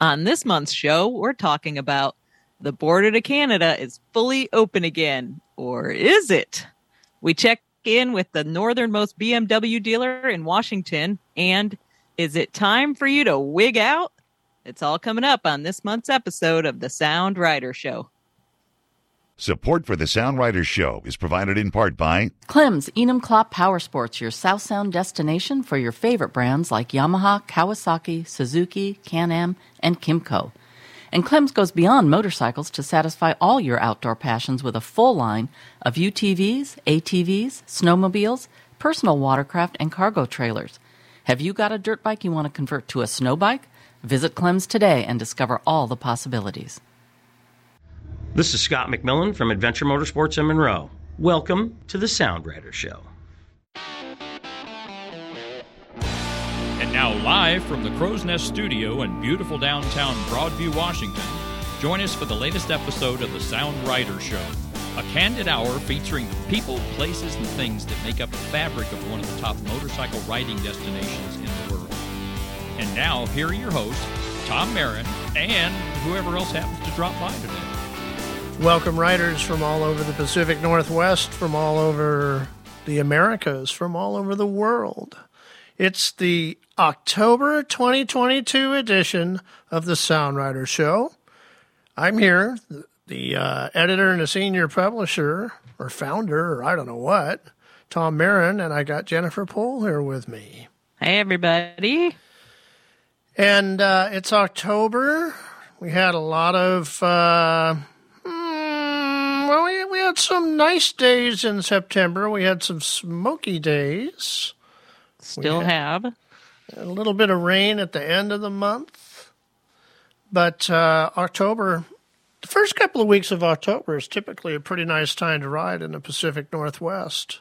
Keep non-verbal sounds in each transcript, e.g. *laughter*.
On this month's show, we're talking about the border to Canada is fully open again, or is it? We check in with the northernmost BMW dealer in Washington, and is it time for you to wig out? It's all coming up on this month's episode of the Sound Rider Show. Support for the Sound Riders Show is provided in part by Clem's Enumclaw Power Sports, your South Sound destination for your favorite brands like Yamaha, Kawasaki, Suzuki, Can-Am, and KYMCO. And Clem's goes beyond motorcycles to satisfy all your outdoor passions with a full line of UTVs, ATVs, snowmobiles, personal watercraft, and cargo trailers. Have you got a dirt bike you want to convert to a snow bike? Visit Clem's today and discover all the possibilities. This is Scott McMillan from Adventure Motorsports in Monroe. Welcome to the Sound Rider Show. And now, live from the Crow's Nest Studio in beautiful downtown Broadview, Washington, join us for the latest episode of the Sound Rider Show, a candid hour featuring the people, places, and things that make up the fabric of one of the top motorcycle riding destinations in the world. And now, here are your hosts, Tom Mehren and whoever else happens to drop by today. Welcome, writers from all over the Pacific Northwest, from all over the Americas, from all over the world. It's the October 2022 edition of the Sound Rider Show. I'm here, the, the uh, editor and the senior publisher, or founder, or I don't know what, Tom Mehren, and I got Jennifer Pohl here with me. Hey, everybody. And uh, it's October. We had a lot of. Uh, well, we, we had some nice days in September. We had some smoky days. Still have. A little bit of rain at the end of the month. But uh, October, the first couple of weeks of October is typically a pretty nice time to ride in the Pacific Northwest.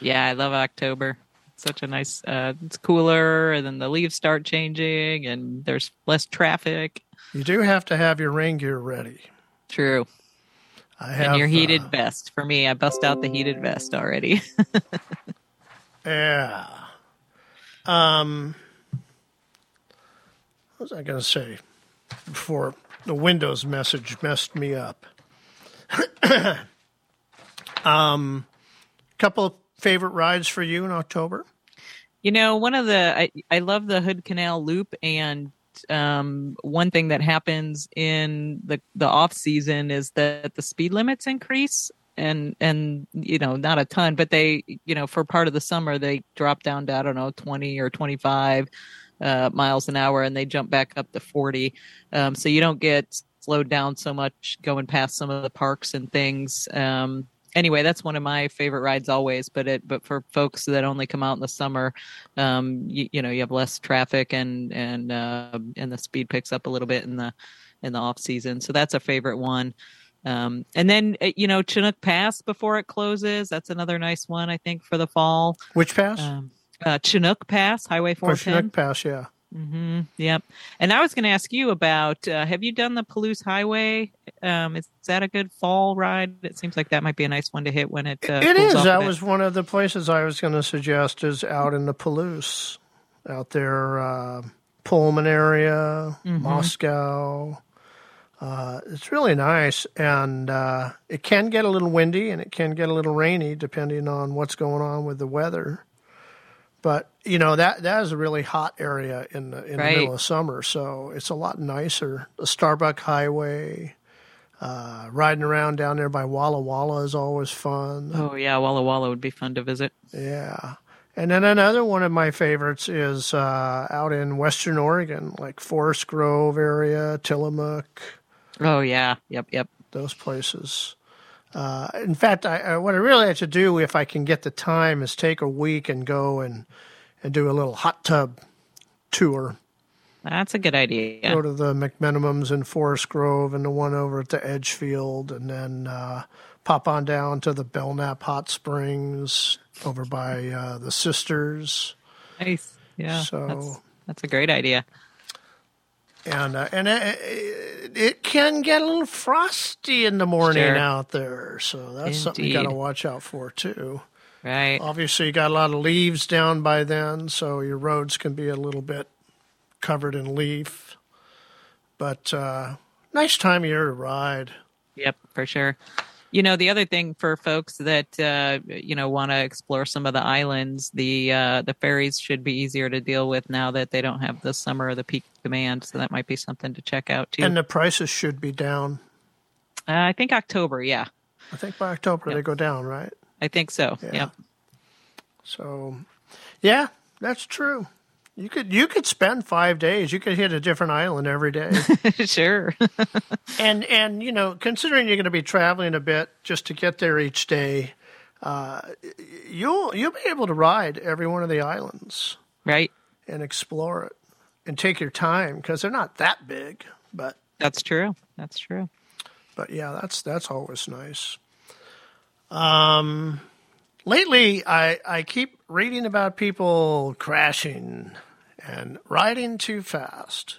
Yeah, I love October. such a nice, uh, it's cooler, and then the leaves start changing, and there's less traffic. You do have to have your rain gear ready. True. Have, and your heated uh, vest. For me, I bust out the heated vest already. *laughs* Yeah. Um, what was I going to say before the Windows message messed me up? *coughs* um, couple of favorite rides for you in October? You know, one of the I, I love the Hood Canal Loop, and um, one thing that happens in the the off season is that the speed limits increase, and and you know not a ton, but they you know for part of the summer they drop down to I don't know twenty or twenty five uh, miles an hour, and they jump back up to forty. Um, so you don't get slowed down so much going past some of the parks and things. Um, anyway, that's one of my favorite rides always. But it, but for folks that only come out in the summer, um, you, you know, you have less traffic and and uh, and the speed picks up a little bit in the in the off season. So that's a favorite one. Um, and then uh, you know Chinook Pass before it closes. That's another nice one I think for the fall. Which pass? Um, uh, Chinook Pass, Highway oh, 410. Chinook Pass, yeah. Mm-hmm. Yep. And I was going to ask you about uh, have you done the Palouse Highway? Um, is, that a good fall ride? It seems like that might be a nice one to hit when it. Uh, It is. That was one of the places I was going to suggest is out in the Palouse, out there, uh, Pullman area, Mm-hmm. Moscow. Uh, it's really nice, and uh, it can get a little windy and it can get a little rainy depending on what's going on with the weather. But you know that that is a really hot area in the in Right. the middle of summer, so it's a lot nicer. The Starbuck Highway, uh, riding around down there by Walla Walla is always fun. Oh yeah, Walla Walla would be fun to visit. Yeah. And then another one of my favorites is uh, out in Western Oregon, like Forest Grove area, Tillamook, Oh yeah, yep, yep. those places. Uh, in fact, I, I, what I really like to do, if I can get the time, is take a week and go and, and do a little hot tub tour. That's a good idea. Go to the McMenamins in Forest Grove and the one over at the Edgefield, and then uh, pop on down to the Belknap Hot Springs over by uh, the Sisters. Nice. Yeah. So- that's, that's a great idea. And uh, and it, it, it can get a little frosty in the morning Sure. out there, so that's something you got to watch out for too. Right. Obviously, you got a lot of leaves down by then, so your roads can be a little bit covered in leaf. but uh, nice time of year to ride. Yep, for sure. You know, the other thing for folks that uh, you know want to explore some of the islands, the uh, the ferries should be easier to deal with now that they don't have the summer or the peak demand. So that might be something to check out too. And the prices should be down. uh, I think October, yeah, I think by October Yep. they go down, right? I think so. Yeah. Yep. So, yeah, that's true. You could you could spend five days. You could hit a different island every day. *laughs* sure. *laughs* and and you know, considering you're going to be traveling a bit just to get there each day, uh, you'll you'll be able to ride every one of the islands right. and explore it and take your time because they're not that big. But That's true. That's true. but yeah, that's that's always nice. Um, lately, I I keep reading about people crashing and riding too fast,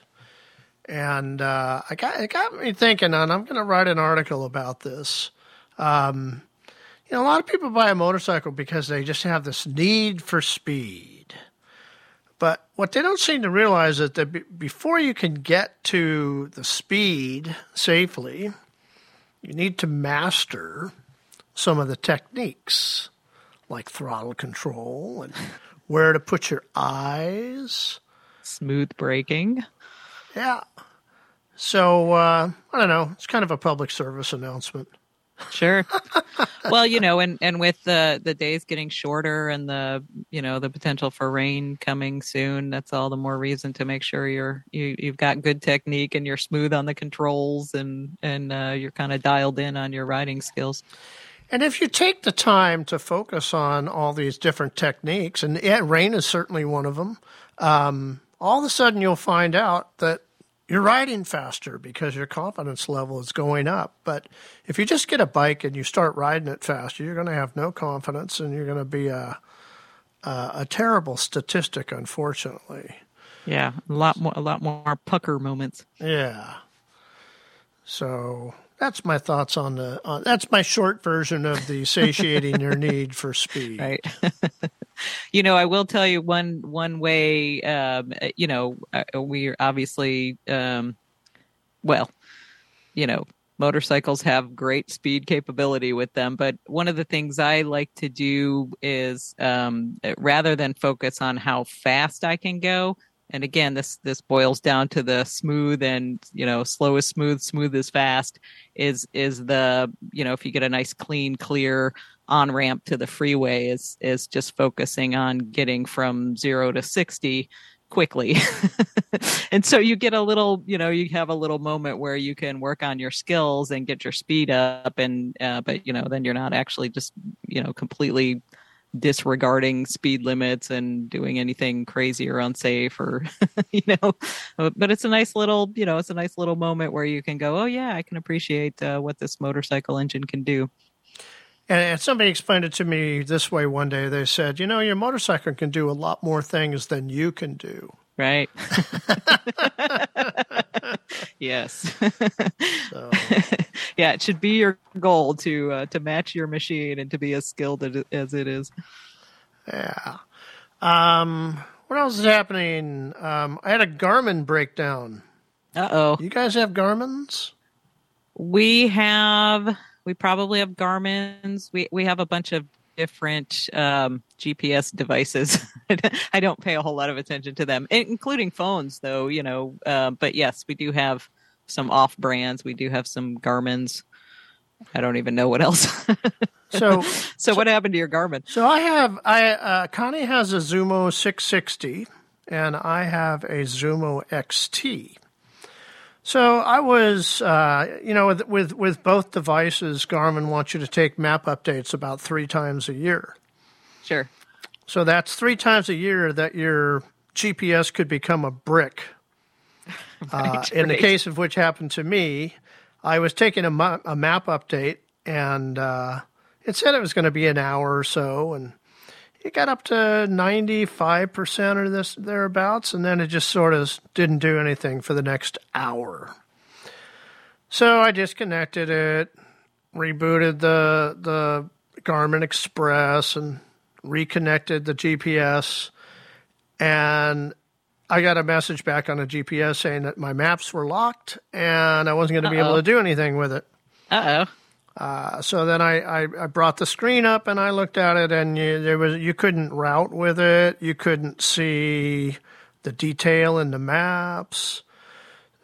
and uh, I got it got me thinking. And I'm going to write an article about this. Um, you know, a lot of people buy a motorcycle because they just have this need for speed. But what they don't seem to realize is that be- before you can get to the speed safely, you need to master some of the techniques like throttle control and *laughs* where to put your eyes. Smooth braking. Yeah. So, uh, I don't know. It's kind of a public service announcement. Sure. *laughs* well, you know, and and with the the days getting shorter and the you know the potential for rain coming soon, that's all the more reason to make sure you're you you've got good technique and you're smooth on the controls and and uh, you're kind of dialed in on your riding skills. And if you take the time to focus on all these different techniques, and yeah, rain is certainly one of them, um, all of a sudden you'll find out that you're riding faster because your confidence level is going up. But if you just get a bike and you start riding it faster, you're going to have no confidence and you're going to be a, a, a terrible statistic, unfortunately. Yeah, a lot more a lot more pucker moments. Yeah. So that's my thoughts on the. On, that's my short version of the satiating your need for speed. right *laughs* you know i will tell you one one way um you know uh, we obviously um well you know motorcycles have great speed capability with them but one of the things i like to do is um rather than focus on how fast i can go and again this this boils down to the smooth and you know slow is smooth smooth is fast is is the you know if you get a nice clean clear on ramp to the freeway is is just focusing on getting from 0 to 60 quickly. *laughs* And so you get a little you know you have a little moment where you can work on your skills and get your speed up and uh, but you know then you're not actually just you know completely disregarding speed limits and doing anything crazy or unsafe or *laughs* you know but it's a nice little you know it's a nice little moment where you can go oh yeah i can appreciate uh, what this motorcycle engine can do And, and somebody explained it to me this way one day. They said, you know, your motorcycle can do a lot more things than you can do. right *laughs* *laughs* yes *laughs* So, yeah it should be your goal to uh, to match your machine and to be as skilled as as it is yeah. Um, what else is happening? Um, I had a Garmin breakdown. uh-oh You guys have Garmin's? We have we probably have Garmin's. We we have a bunch of different um, GPS devices. *laughs* I don't pay a whole lot of attention to them, including phones, though. You know, uh, but yes, we do have some off brands. We do have some Garmin's. I don't even know what else. *laughs* So, so, what happened to your Garmin? so I have, I, uh, Connie has a Zumo 660 and I have a Zumo XT. So I was, uh, you know, with, with, with both devices, Garmin wants you to take map updates about three times a year. Sure. So that's three times a year that your GPS could become a brick. *laughs* Uh, in the case of which happened to me, I was taking a, ma- a map update and uh, it said it was going to be an hour or so, and it got up to 95% or this thereabouts, and then it just sort of didn't do anything for the next hour. So I disconnected it, rebooted the the Garmin Express, and reconnected the GPS, and I got a message back on the GPS saying that my maps were locked and I wasn't going to be able to do anything with it. Uh oh. Uh, so then I, I, I brought the screen up and I looked at it, and you, there was you couldn't route with it. You couldn't see the detail in the maps.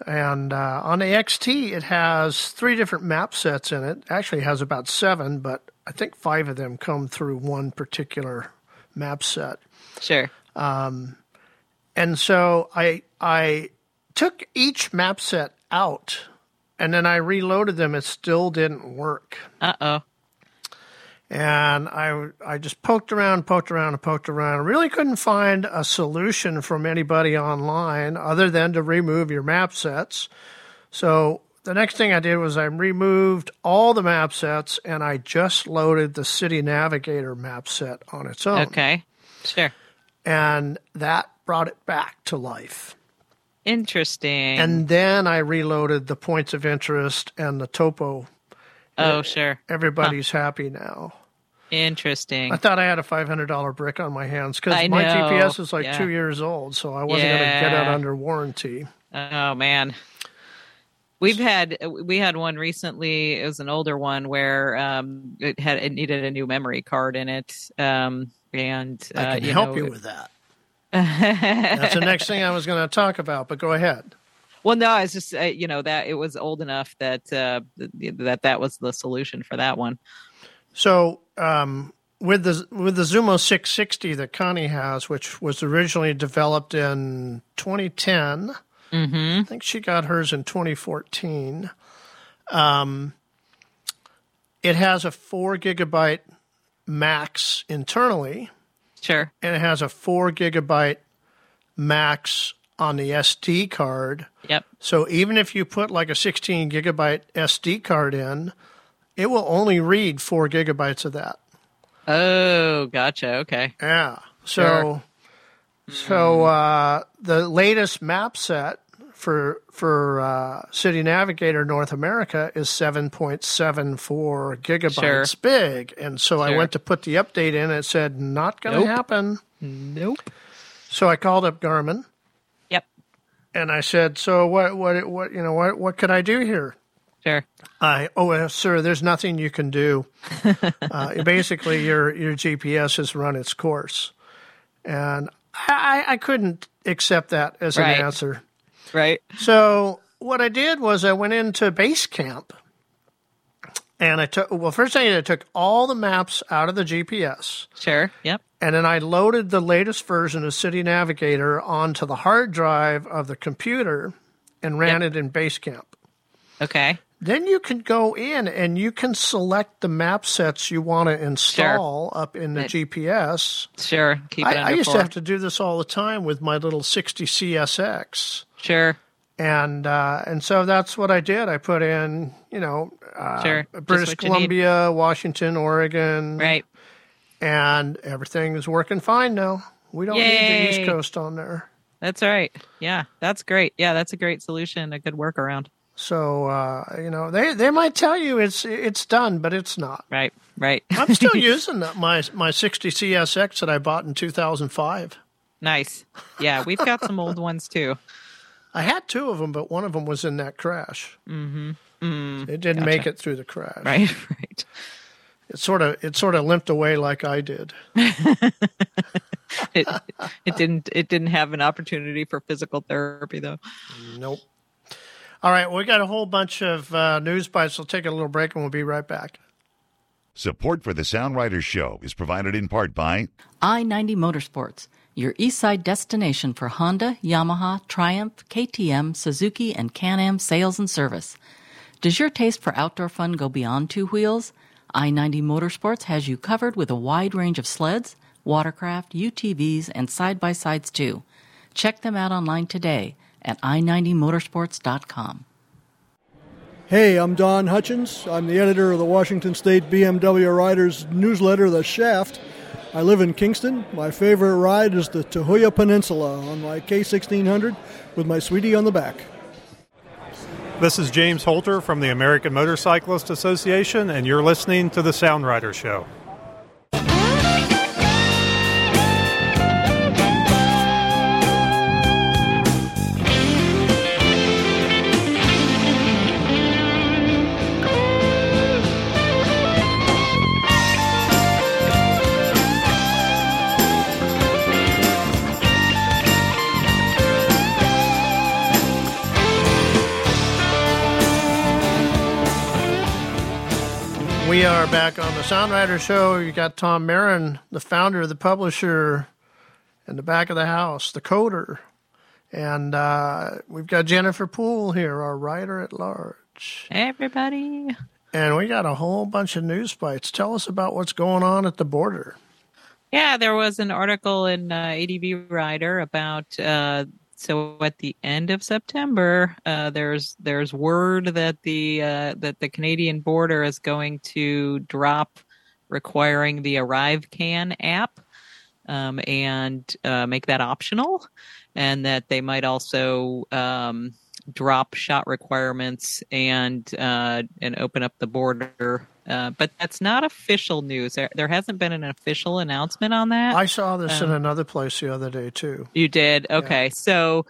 And uh, on the XT, it has three different map sets in it. Actually, it has about seven, but I think five of them come through one particular map set. Sure. Um, And so I I took each map set out, and then I reloaded them. It still didn't work. Uh oh. and I I just poked around, poked around, and poked around. Really couldn't find a solution from anybody online other than to remove your map sets. So the next thing I did was I removed all the map sets and I just loaded the City Navigator map set on its own, Okay. Sure. and that brought it back to life. Interesting. And then I reloaded the points of interest and the topo. oh, sure. Everybody's happy now. Interesting. I thought I had a five hundred dollar brick on my hands because my know, GPS is like yeah. two years old, so I wasn't going to get it under warranty. Oh man. We've had we had one recently. It was an older one where um, it had it needed a new memory card in it, um, and uh, I can help know, you with that. That's the next thing I was going to talk about, but go ahead. Well, no, it's just uh, you know that it was old enough that uh, that that was the solution for that one. So um, with the with the Zumo 660 that Connie has, which was originally developed in 2010, Mm-hmm. I think she got hers in 2014. Um, it has a four gigabyte max internally. Sure. and it has a four gigabyte max on the SD card. Yep. So even if you put like a 16 gigabyte SD card in, it will only read four gigabytes of that. Oh, gotcha. Okay. Yeah. So, so uh, the latest map set for for uh, City Navigator North America is 7.74 gigabytes Sure. big, and so I went to put the update in. And it said not going to Nope. happen. Nope. So I called up Garmin. Yep. and I said, "So what? What? What? You know, what? What could I do here?" Sure. I, oh, uh, sir, there's nothing you can do. *laughs* uh, basically, your your GPS has run its course, and I, I couldn't accept that as Right. an answer. Right. So what I did was I went into Basecamp, and I took well. First thing I did, I took all the maps out of the GPS. Sure. Yep. And then I loaded the latest version of City Navigator onto the hard drive of the computer and ran it in Basecamp. Okay. Then you can go in and you can select the map sets you want to install up in the Right. GPS. Sure. Keep I, it I under used four. to have to do this all the time with my little 60 CSX. Sure. And uh, and so that's what I did. I put in, you know, uh, Sure. British. Columbia, Washington, Oregon, Right. and everything is working fine now. We don't need the East Coast on there. That's right. Yeah. That's great. Yeah. That's a great solution. A good workaround. So uh, you know they they might tell you it's it's done, but it's not. Right. Right. I'm still *laughs* using that, my my 60 CSX that I bought in 2005. nice. Yeah. We've got some old ones too. *laughs* I had two of them, but one of them was in that crash. Mm-hmm. it didn't make it through the crash. Right. *laughs* Right. It sort of it sort of limped away like I did. It, it didn't. It didn't have an opportunity for physical therapy though. Nope. All right, we got a whole bunch of uh, news bites. We'll take a little break and we'll be right back. Support for the Sound Riders Show is provided in part by I 90 Motorsports, your east side destination for Honda, Yamaha, Triumph, KTM, Suzuki, and Can Am sales and service. Does your taste for outdoor fun go beyond two wheels? I 90 Motorsports has you covered with a wide range of sleds, watercraft, UTVs, and side by sides too. Check them out online today at i90motorsports.com. Hey, I'm Don Hutchins. I'm the editor of the Washington State BMW Riders newsletter, The Shaft. I live in Kingston. My favorite ride is the Tahuya Peninsula on my K1600 with my sweetie on the back. This is James Holter from the American Motorcyclist Association, and you're listening to the Sound Rider Show. Back on the Sound Rider Show. You got Tom Mehren, the founder, of the publisher, in the back of the house, the coder. And uh, we've got Jennifer Poole here, our writer at large. Hey, everybody. And we got a whole bunch of news bites. Tell us about what's going on at the border. Yeah, there was an article in uh, ADV Rider about uh, so at the end of September, uh, there's there's word that the uh, that the Canadian border is going to drop requiring the ArriveCan app um, and uh, make that optional, and that they might also um, drop shot requirements and uh, and open up the border. Uh, but that's not official news. There, there hasn't been an official announcement on that. I saw this Um, in another place the other day, too. You did okay. So,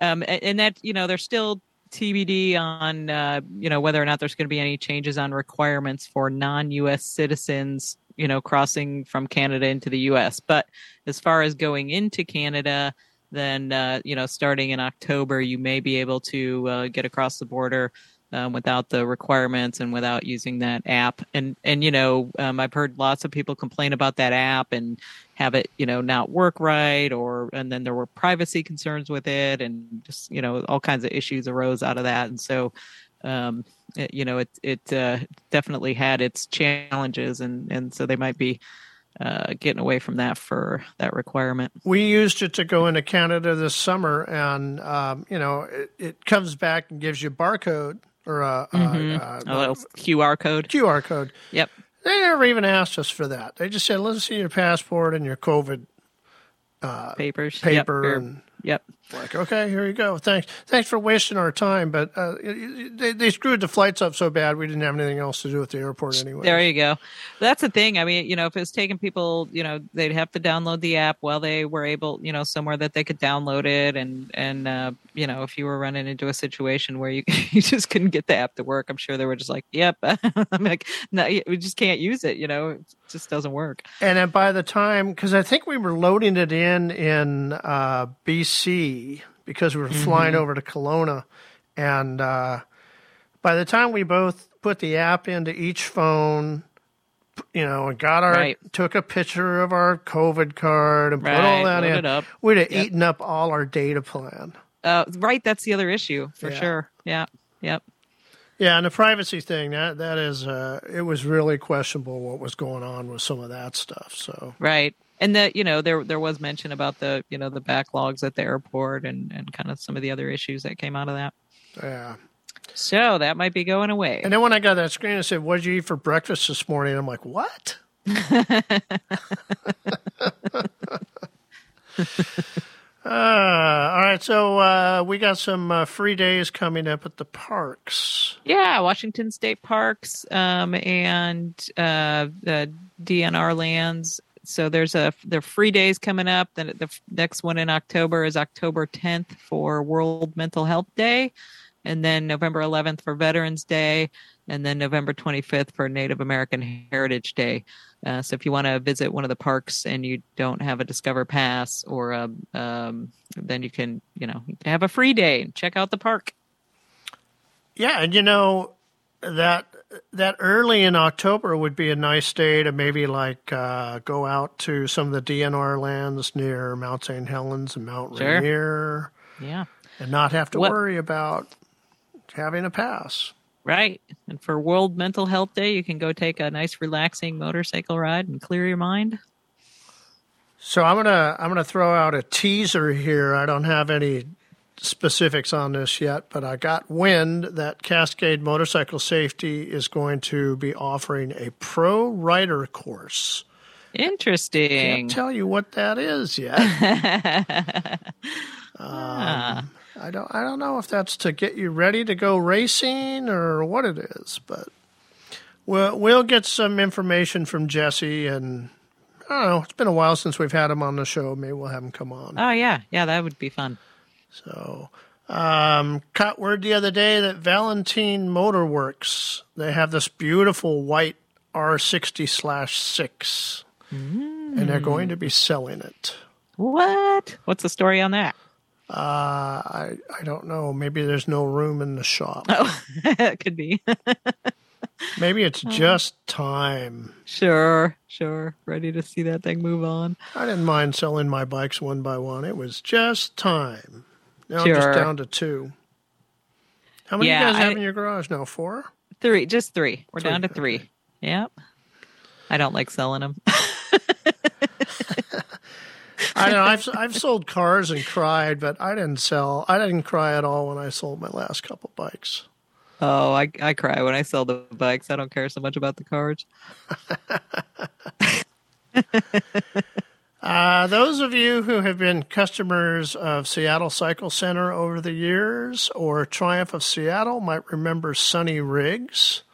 um, and that you know, there's still TBD on uh, you know whether or not there's going to be any changes on requirements for non-U.S. citizens, you know, crossing from Canada into the U.S. But as far as going into Canada, then uh, you know, starting in October, you may be able to uh, get across the border. Um, without the requirements and without using that app, and and you know, um, I've heard lots of people complain about that app and have it you know not work right or and then there were privacy concerns with it and just you know all kinds of issues arose out of that and so um it, you know it it uh, definitely had its challenges and and so they might be uh, getting away from that for that requirement. We used it to go into Canada this summer, and um, you know, it, it comes back and gives you barcode or a, Mhm. a, A little QR code. QR code. Yep. They never even asked us for that. They just said, "Let's see your passport and your COVID uh, papers, paper." Yep. And Yep. like, okay, here you go. Thanks, thanks for wasting our time. But uh, it- it- they they screwed the flights up so bad we didn't have anything else to do at the airport anyway. There you go. That's the thing. I mean, you know, if it's taking people, you know, they'd have to download the app while they were able, you know, somewhere that they could download it, and and uh, you know, if you were running into a situation where you *laughs* you just couldn't get the app to work, I'm sure they were just like, "Yep," *laughs* I'm like, "No, we just can't use it." You know, it just doesn't work. And then by the time, because I think we were loading it in in uh, BC because we were flying Mhm. over to Kelowna, and uh, by the time we both put the app into each phone, you know, and got our Right. took a picture of our COVID card and put all that in, it up. we'd have Yep. eaten up all our data plan. Uh, right, that's the other issue for Yeah. sure. Yeah, yep. Yeah, and the privacy thing that that is uh, it was really questionable what was going on with some of that stuff. So Right. And that you know there there was mention about the you know the backlogs at the airport and and kind of some of the other issues that came out of that. yeah. So that might be going away. And then when I got that screen, I said, "What did you eat for breakfast this morning?" I'm like, "What?" *laughs* *laughs* uh, all right, so uh, we got some uh, free days coming up at the parks. Yeah, Washington State Parks um, and uh, the DNR lands. So there's a there are free days coming up. Then the next one in October is October 10th for World Mental Health Day, and then November 11th for Veterans Day, and then November 25th for Native American Heritage Day. Uh, so if you want to visit one of the parks and you don't have a Discover Pass, or a, um, then you can you know have a free day and check out the park. Yeah, and you know that that early in October would be a nice day to maybe like uh, go out to some of the DNR lands near Mount St. Helens and Mount Sure. Rainier, Yeah. and not have to What- worry about having a pass. Right. And for World Mental Health Day, you can go take a nice relaxing motorcycle ride and clear your mind. So I'm gonna I'm gonna throw out a teaser here. I don't have any specifics on this yet, but I got wind that Cascade Motorcycle Safety is going to be offering a pro rider course. Interesting. Can't tell you what that is yet. *laughs* Ah. I don't I don't know if that's to get you ready to go racing or what it is, but we'll we'll get some information from Jesse and I don't know. It's been a while since we've had him on the show. Maybe we'll have him come on. Oh, yeah. Yeah, that would be fun. So, um, caught word the other day that Valentine Motorworks they have this beautiful white R60 slash six, and they're going to be selling it. What? What's the story on that? Uh, I I don't know. Maybe there's no room in the shop. Oh, *laughs* it could be. *laughs* Maybe it's just time. Sure, sure. Ready to see that thing move on. I didn't mind selling my bikes one by one. It was just time. Now I'm just down to two. How many Yeah, you guys have in your garage now? Four? Three, just three. We're Three, down to okay. three. Yep. I don't like selling them. *laughs* I know I've I've sold cars and cried, but I didn't sell. I didn't cry at all when I sold my last couple bikes. oh, I I cry when I sell the bikes. I don't care so much about the cars. *laughs* Uh, those of you who have been customers of Seattle Cycle Center over the years or Triumph of Seattle might remember Sonny Riggs.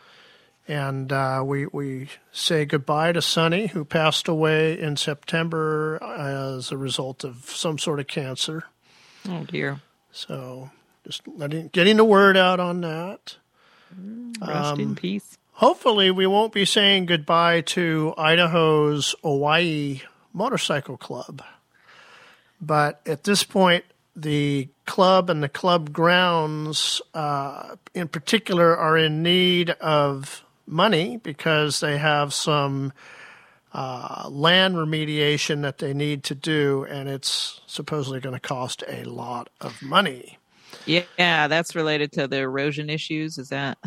And uh, we, we say goodbye to Sonny, who passed away in September as a result of some sort of cancer. Oh dear. So just letting, getting the word out on that. Rest Um, in peace. Hopefully, we won't be saying goodbye to Idaho's Hawaii Motorcycle Club. But at this point, the club and the club grounds, uh, in particular, are in need of money because they have some uh, land remediation that they need to do, and it's supposedly going to cost a lot of money. Yeah, that's related to the erosion issues. Is that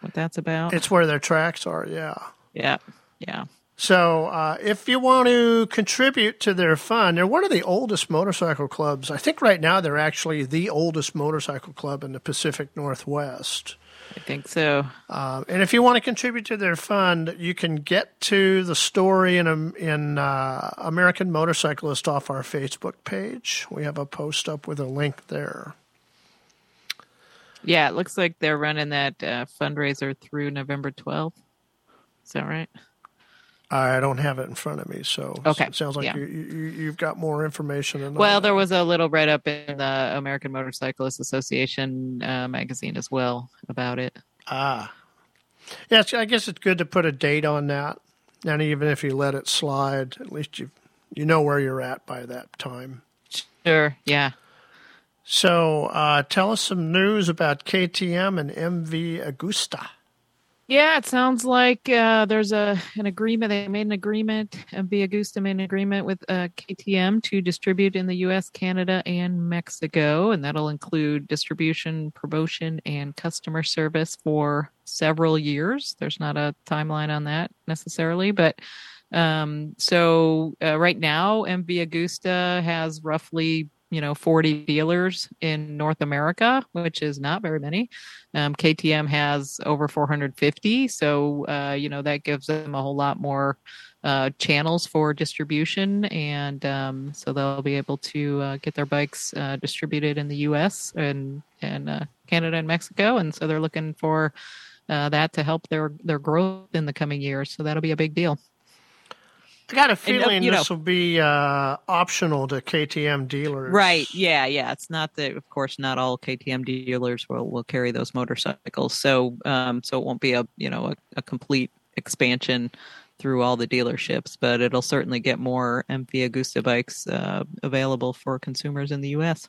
what that's about? It's where their tracks are, yeah. yeah, yeah. So, uh, if you want to contribute to their fund, they're one of the oldest motorcycle clubs. I think right now they're actually the oldest motorcycle club in the Pacific Northwest. I think so. Uh, and if you want to contribute to their fund, you can get to the story in um, in uh, American Motorcyclist off our Facebook page. We have a post up with a link there. Yeah, it looks like they're running that uh, fundraiser through November 12th. Is that right? I don't have it in front of me, so Okay, it sounds like yeah. you, you, you've got more information. Than Well, there was a little write up in the American Motorcyclist Association uh, magazine as well about it. Ah. Yes, I guess it's good to put a date on that. And even if you let it slide, at least you you know where you're at by that time. Sure. Yeah. So uh, tell us some news about KTM and MV Agusta. Yeah, it sounds like uh, there's a an agreement. They made an agreement. MV Agusta made an agreement with uh, KTM to distribute in the U.S., Canada, and Mexico, and that'll include distribution, promotion, and customer service for several years. There's not a timeline on that necessarily, but um, so uh, right now, MV Agusta has roughly you know 40 dealers in North America, which is not very many. Um, KTM has over 450, so uh, you know that gives them a whole lot more uh, channels for distribution, and um, so they'll be able to uh, get their bikes uh, distributed in the U.S. and and uh, Canada and Mexico, and so they're looking for uh, that to help their their growth in the coming years. So that'll be a big deal. I got a And, feeling you know- this will be uh, optional to KTM dealers. Right. Yeah. Yeah. It's not that, of course, not all KTM dealers will, will carry those motorcycles. So, um, so it won't be a, you know, a, a complete expansion through all the dealerships, but it'll certainly get more MV Agusta bikes uh, available for consumers in the U.S.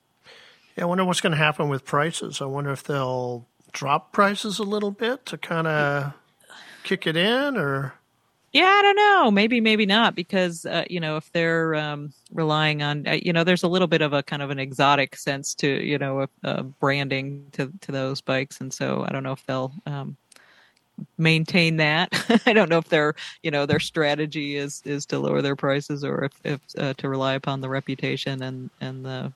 Yeah, I wonder what's going to happen with prices. I wonder if they'll drop prices a little bit to kind of kick it in, or Yeah, I don't know. Maybe, maybe not, because uh, you know, if they're um, relying on, uh, you know, there's a little bit of a kind of an exotic sense to, you know, uh, uh, branding to to those bikes, and so I don't know if they'll um, maintain that. *laughs* I don't know if their, you know, their strategy is is to lower their prices or if if uh, to rely upon the reputation and and the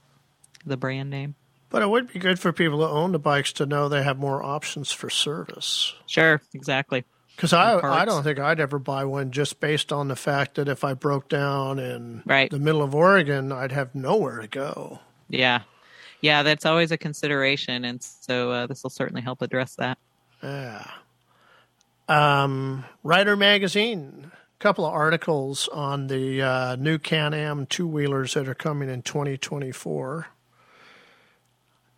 the brand name. but it would be good for people who own the bikes to know they have more options for service. Sure, exactly. Because I, I don't think I'd ever buy one just based on the fact that if I broke down in Right. the middle of Oregon, I'd have nowhere to go. Yeah, yeah, that's always a consideration, and so uh, this will certainly help address that. Yeah. Um, Rider Magazine, a couple of articles on the uh, new Can Am two wheelers that are coming in 2024.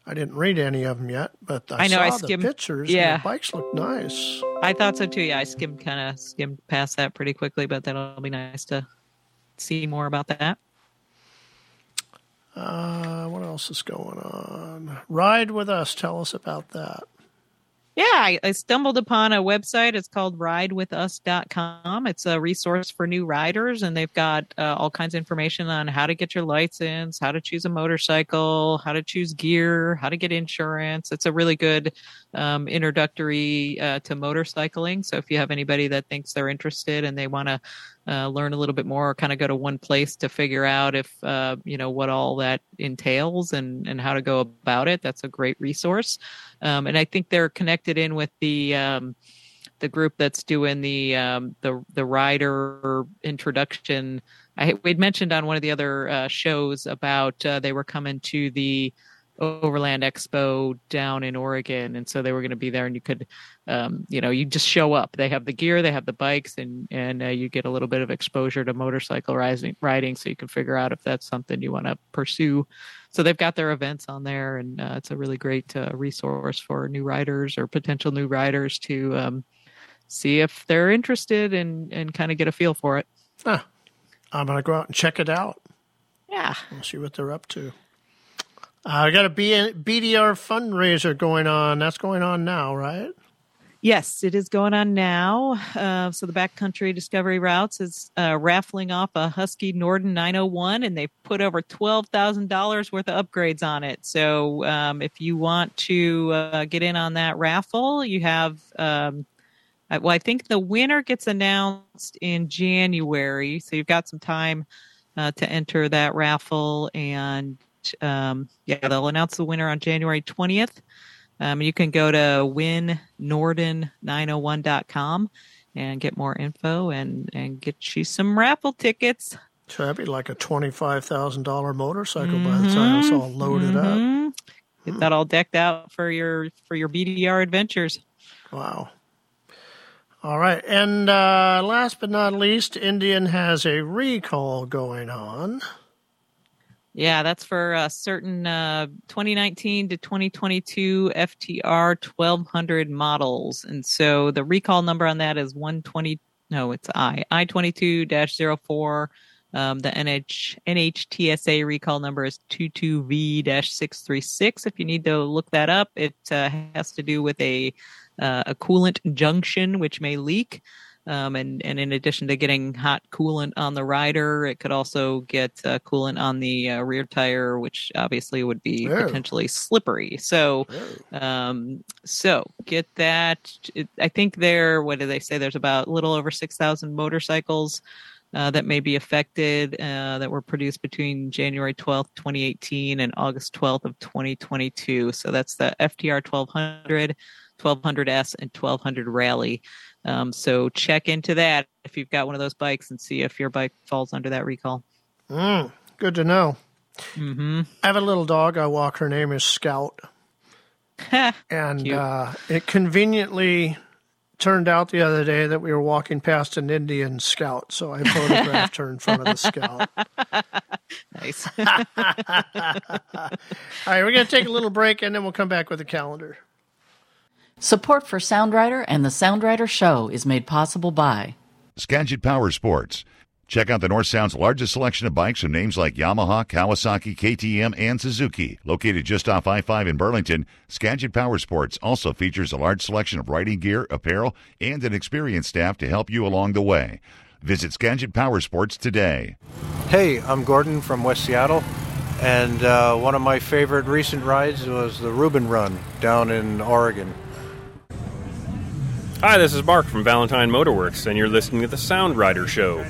I didn't read any of them yet, but I, I know, saw I the pictures. yeah. and the bikes look nice. I thought so too. Yeah, I skimmed kind of skimmed past that pretty quickly, but that'll be nice to see more about that. Uh, what else is going on? Ride with us. Tell us about that. Yeah, I, I, stumbled upon a website. It's called ridewithus.com. It's a resource for new riders, and they've got uh, all kinds of information on how to get your license, how to choose a motorcycle, how to choose gear, how to get insurance. It's a really good um, introductory uh, to motorcycling. So if you have anybody that thinks they're interested and they want to uh, learn a little bit more, or kind of go to one place to figure out if uh, you know what all that entails and and how to go about it, that's a great resource. Um, and I think they're connected in with the um, the group that's doing the um, the the rider introduction. I we'd mentioned on one of the other uh, shows about uh, they were coming to the Overland Expo down in Oregon, and so they were going to be there, and you could, um, you know, you just show up. They have the gear, they have the bikes, and and uh, you get a little bit of exposure to motorcycle riding, riding, so you can figure out if that's something you want to pursue. So they've got their events on there, and uh, it's a really great uh, resource for new riders or potential new riders to um, see if they're interested and and kind of get a feel for it. Ah, I'm gonna go out and check it out. Yeah, we'll see what they're up to. I uh, got a BDR fundraiser going on. That's going on now, right? Yes, it is going on now. Uh, so the Backcountry Discovery Routes is uh, raffling off a Husky Norden 901, and they put over twelve thousand dollars worth of upgrades on it. So um, if you want to uh, get in on that raffle, you have. Um, well, I think the winner gets announced in January, so you've got some time uh, to enter that raffle and um, yeah, they'll announce the winner on January 20th. Um, you can go to winnorden901.com and get more info and, and get you some raffle tickets. So that'd be like a $25,000 motorcycle mm-hmm. by the time it's all loaded mm-hmm. up. Get that all decked out for your for your BDR adventures. Wow. All right. And uh, last but not least, Indian has a recall going on. Yeah, that's for a certain uh, 2019 to 2022 FTR 1200 models. And so the recall number on that is 120. No, it's I. I 22 04. Um, the NH, NHTSA recall number is 22V 636. If you need to look that up, it uh, has to do with a, uh, a coolant junction which may leak. Um, and, and in addition to getting hot coolant on the rider, it could also get uh, coolant on the uh, rear tire, which obviously would be oh. potentially slippery. So, oh. um, so get that. It, I think there, what do they say? There's about a little over 6,000 motorcycles uh, that may be affected uh, that were produced between January 12th, 2018 and August 12th of 2022. So that's the FTR 1200, 1200S, and 1200 Rally. Um, so check into that if you've got one of those bikes and see if your bike falls under that recall. Mm, good to know. Mm-hmm. I have a little dog I walk. Her name is Scout. *laughs* and uh, it conveniently turned out the other day that we were walking past an Indian scout, so I photographed her in front of the scout. *laughs* nice. *laughs* All right, we're going to take a little break and then we'll come back with the calendar. Support for Sound Rider and the Sound Rider Show is made possible by Skagit Power Sports. Check out the North Sound's largest selection of bikes from names like Yamaha, Kawasaki, KTM, and Suzuki. Located just off I 5 in Burlington, Skagit Power Sports also features a large selection of riding gear, apparel, and an experienced staff to help you along the way. Visit Skagit Power Sports today. Hey, I'm Gordon from West Seattle, and uh, one of my favorite recent rides was the Reuben Run down in Oregon. Hi, this is Mark from Valentine Motorworks, and you're listening to the Sound Rider Show.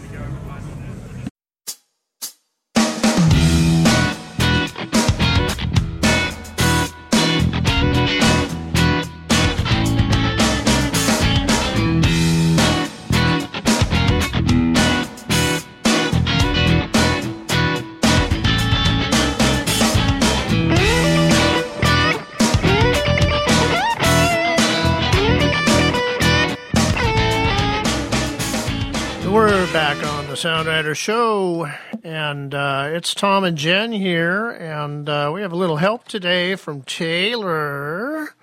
Sound Rider Show, and uh, it's Tom and Jen here, and uh, we have a little help today from Taylor,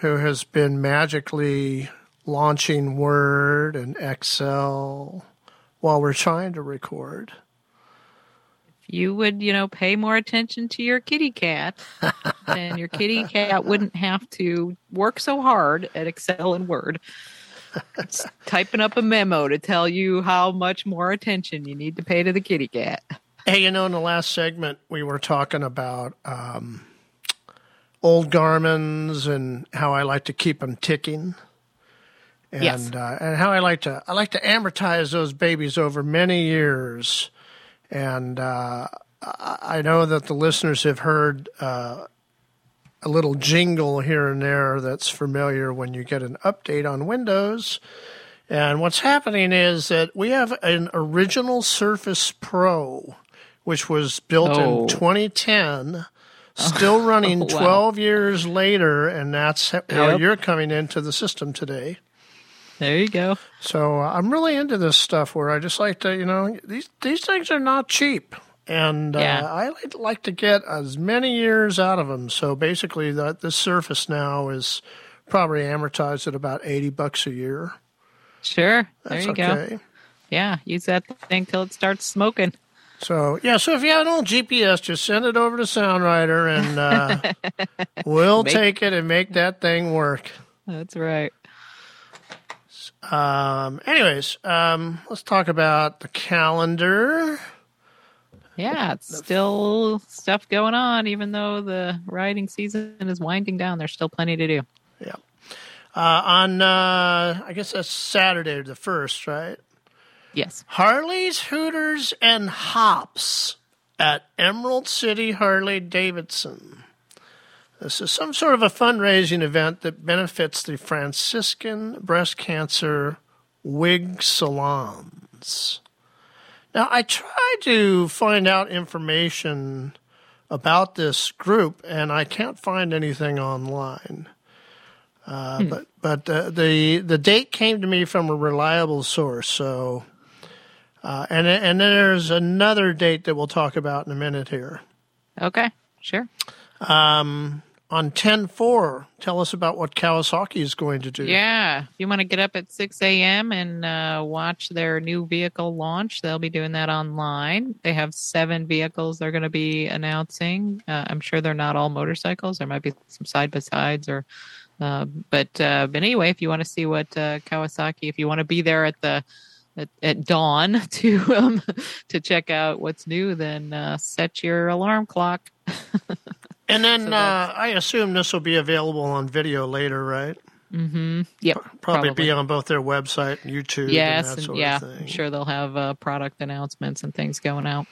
who has been magically launching Word and Excel while we're trying to record. If you would, you know, pay more attention to your kitty cat, then your kitty cat wouldn't have to work so hard at Excel and Word. Typing up a memo to tell you how much more attention you need to pay to the kitty cat. Hey, you know, in the last segment, we were talking about um, old Garmin's and how I like to keep them ticking. And, Yes. uh, and how I like to I like to amortize those babies over many years, and uh, I I know that the listeners have heard uh, a little jingle here and there that's familiar when you get an update on Windows. And what's happening is that we have an original Surface Pro, which was built Oh. in 2010, still *laughs* running Wow. 12 years later, and that's how Yep. you're coming into the system today. There you go. So uh, I'm really into this stuff where I just like to, you know, these these things are not cheap, and uh, I like, like to get as many years out of them. So basically, that this Surface now is probably amortized at about eighty bucks a year. Sure. There you okay. go. Yeah, use that thing till it starts smoking. So yeah, so if you have an old GPS, just send it over to Sound Rider, and uh, *laughs* we'll Make- take it and make that thing work. That's right. Um, anyways, um, let's talk about the calendar. Yeah, it's still stuff going on, even though the riding season is winding down. There's still plenty to do. Yeah. Uh, on, uh, I guess that's Saturday the 1st, right? Yes. Harleys, Hooters, and Hops at Emerald City Harley Davidson. This is some sort of a fundraising event that benefits the Franciscan Breast Cancer Wig Salons. Now, I tried to find out information about this group, and I can't find anything online. Uh, But but uh, the the date came to me from a reliable source. So, uh, and and then there's another date that we'll talk about in a minute here. Okay. Sure. Um, on ten four, tell us about what Kawasaki is going to do. Yeah. If you want to get up at 6 a.m. and uh, watch their new vehicle launch, they'll be doing that online. They have seven vehicles they're going to be announcing. Uh, I'm sure they're not all motorcycles. There might be some side by sides or. Uh, but uh, but anyway, if you want to see what uh, Kawasaki, if you want to be there at the at, at dawn *laughs* to um, to check out what's new, then uh, set your alarm clock. *laughs* And then uh, I assume this will be available on video later, right? Mm-hmm. Yep. Probably, be on both their website and YouTube. Yes, and that and sort yeah, of thing. I'm sure they'll have uh, product announcements and things going out,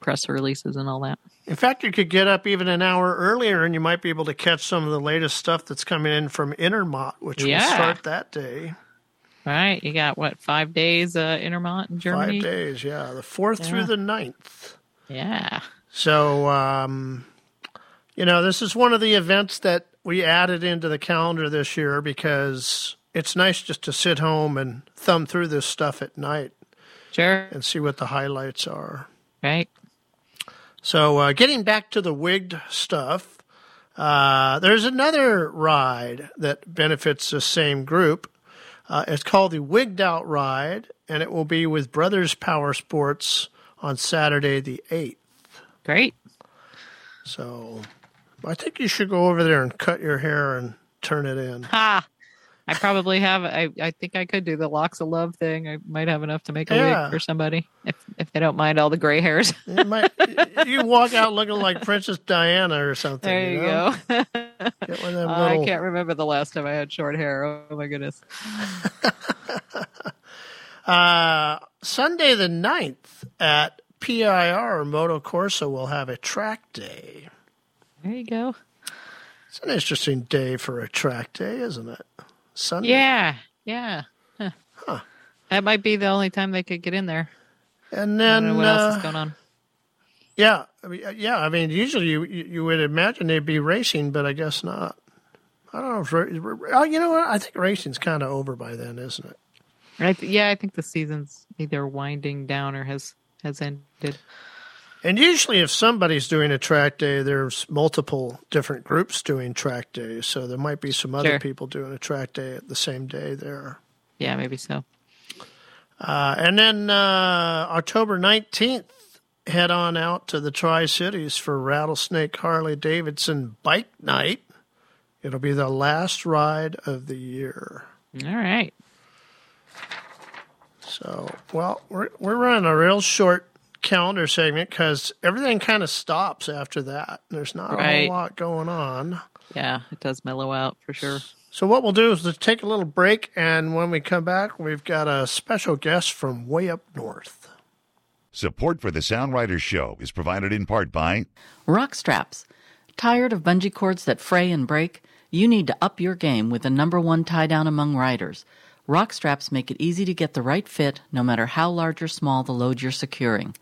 press releases and all that. In fact, you could get up even an hour earlier, and you might be able to catch some of the latest stuff that's coming in from Intermot, which will Yeah. start that day. All right, you got what five days uh, Intermot in Germany? Five days, yeah, the fourth through the ninth. Yeah. So, um, you know, this is one of the events that we added into the calendar this year because it's nice just to sit home and thumb through this stuff at night. Sure. And see what the highlights are. Right. So, uh, getting back to the wigged stuff, uh, there's another ride that benefits the same group. Uh, it's called the Wigged Out Ride, and it will be with Brothers Power Sports on Saturday the 8th. Great. So, I think you should go over there and cut your hair and turn it in. Ha! I probably have. I, I think I could do the locks of love thing. I might have enough to make a Yeah. wig for somebody if if they don't mind all the gray hairs. You, might, you walk out looking like Princess Diana or something. There you, know? go. Get one of them Oh, I can't remember the last time I had short hair. Oh my goodness. *laughs* Uh, Sunday the 9th at PIR Moto Corsa will have a track day. There you go. It's an interesting day for a track day, isn't it? Sunday. Yeah, yeah. Huh. That might be the only time they could get in there. And then, what else uh, is going on. yeah, I mean, uh, yeah. I mean, usually you you would imagine they'd be racing, but I guess not. I don't know. If, oh, you know what? I think racing's kind of over by then, isn't it? I th- yeah, I think the season's either winding down or has has ended. And usually, if somebody's doing a track day, there's multiple different groups doing track days. So there might be some other Sure. people doing a track day at the same day there. Yeah, maybe so. Uh, and then uh, October 19th head on out to the Tri Cities for Rattlesnake Harley Davidson Bike Night. It'll be the last ride of the year. All right. So, well, we're we're running a real short calendar segment because everything kind of stops after that. There's not a Right. whole lot going on. Yeah, it does mellow out for sure. So what we'll do is to take a little break, and when we come back, we've got a special guest from way up north. Support for the Sound Riders Show is provided in part by ROK Straps. Tired of bungee cords that fray and break? You need to up your game with the number one tie down among riders. ROK Straps make it easy to get the right fit no matter how large or small the load you're securing.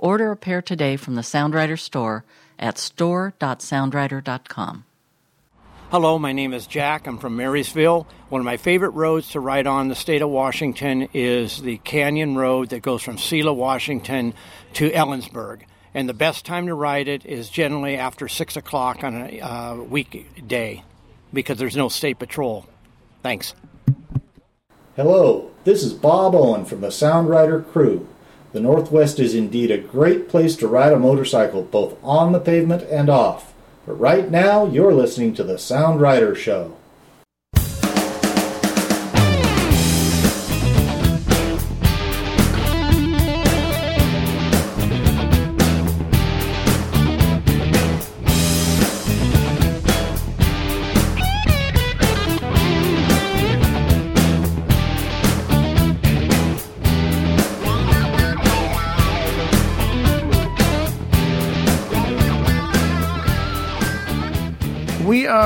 Order a pair today from the Sound Rider store at store.soundrider.com. Hello, my name is Jack. I'm from Marysville. One of my favorite roads to ride on the state of Washington is the Canyon Road that goes from Selah, Washington to Ellensburg. And the best time to ride it is generally after 6 o'clock on a uh, weekday because there's no state patrol. Thanks. Hello, this is Bob Owen from the Sound Rider crew. The Northwest is indeed a great place to ride a motorcycle, both on the pavement and off. But right now, you're listening to the Sound Rider Show.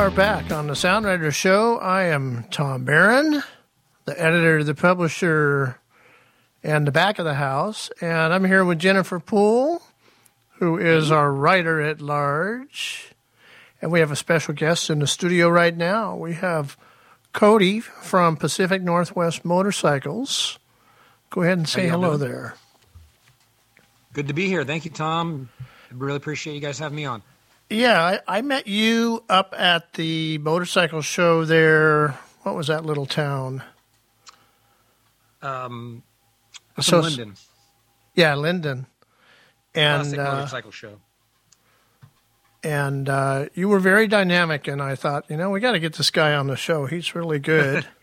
Are back on the Sound Rider Show. I am Tom Mehren, the editor, the publisher, and the back of the house. And I'm here with Jennifer Poole, who is our writer at large. And we have a special guest in the studio right now. We have Kody from Pacific Northwest Motorcycles. Go ahead and say hello doing? there. Good to be here. Thank you, Tom. I really appreciate you guys having me on. Yeah, I, I met you up at the motorcycle show there. What was that little town? Um, So- Lynden, Yeah, Lynden. And classic uh, motorcycle show. and uh, you were very dynamic, and I thought, you know, we got to get this guy on the show. He's really good. *laughs*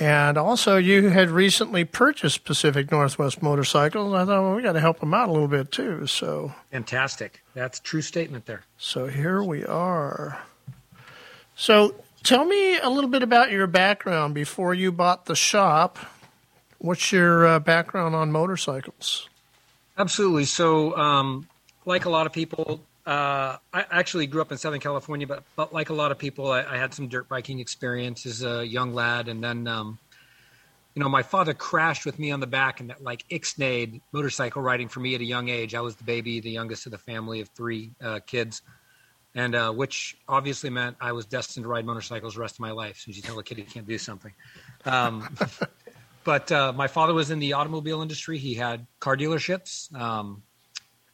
and also, you had recently purchased Pacific Northwest motorcycles. I thought, well, we got to help them out a little bit too. So, Fantastic. That's a true statement there. so here we are. So, tell me a little bit about your background before you bought the shop. What's your uh, background on motorcycles? Absolutely. So, um, like a lot of people, uh, I actually grew up in Southern California, but, but like a lot of people, I, I had some dirt biking experience as a young lad. And then, um, you know, my father crashed with me on the back and that like ixnayed motorcycle riding for me at a young age. I was the baby, the youngest of the family of three uh, kids. And uh, which obviously meant I was destined to ride motorcycles the rest of my life. Since you tell a kid he can't do something, um, *laughs* but uh, my father was in the automobile industry. He had car dealerships. Um,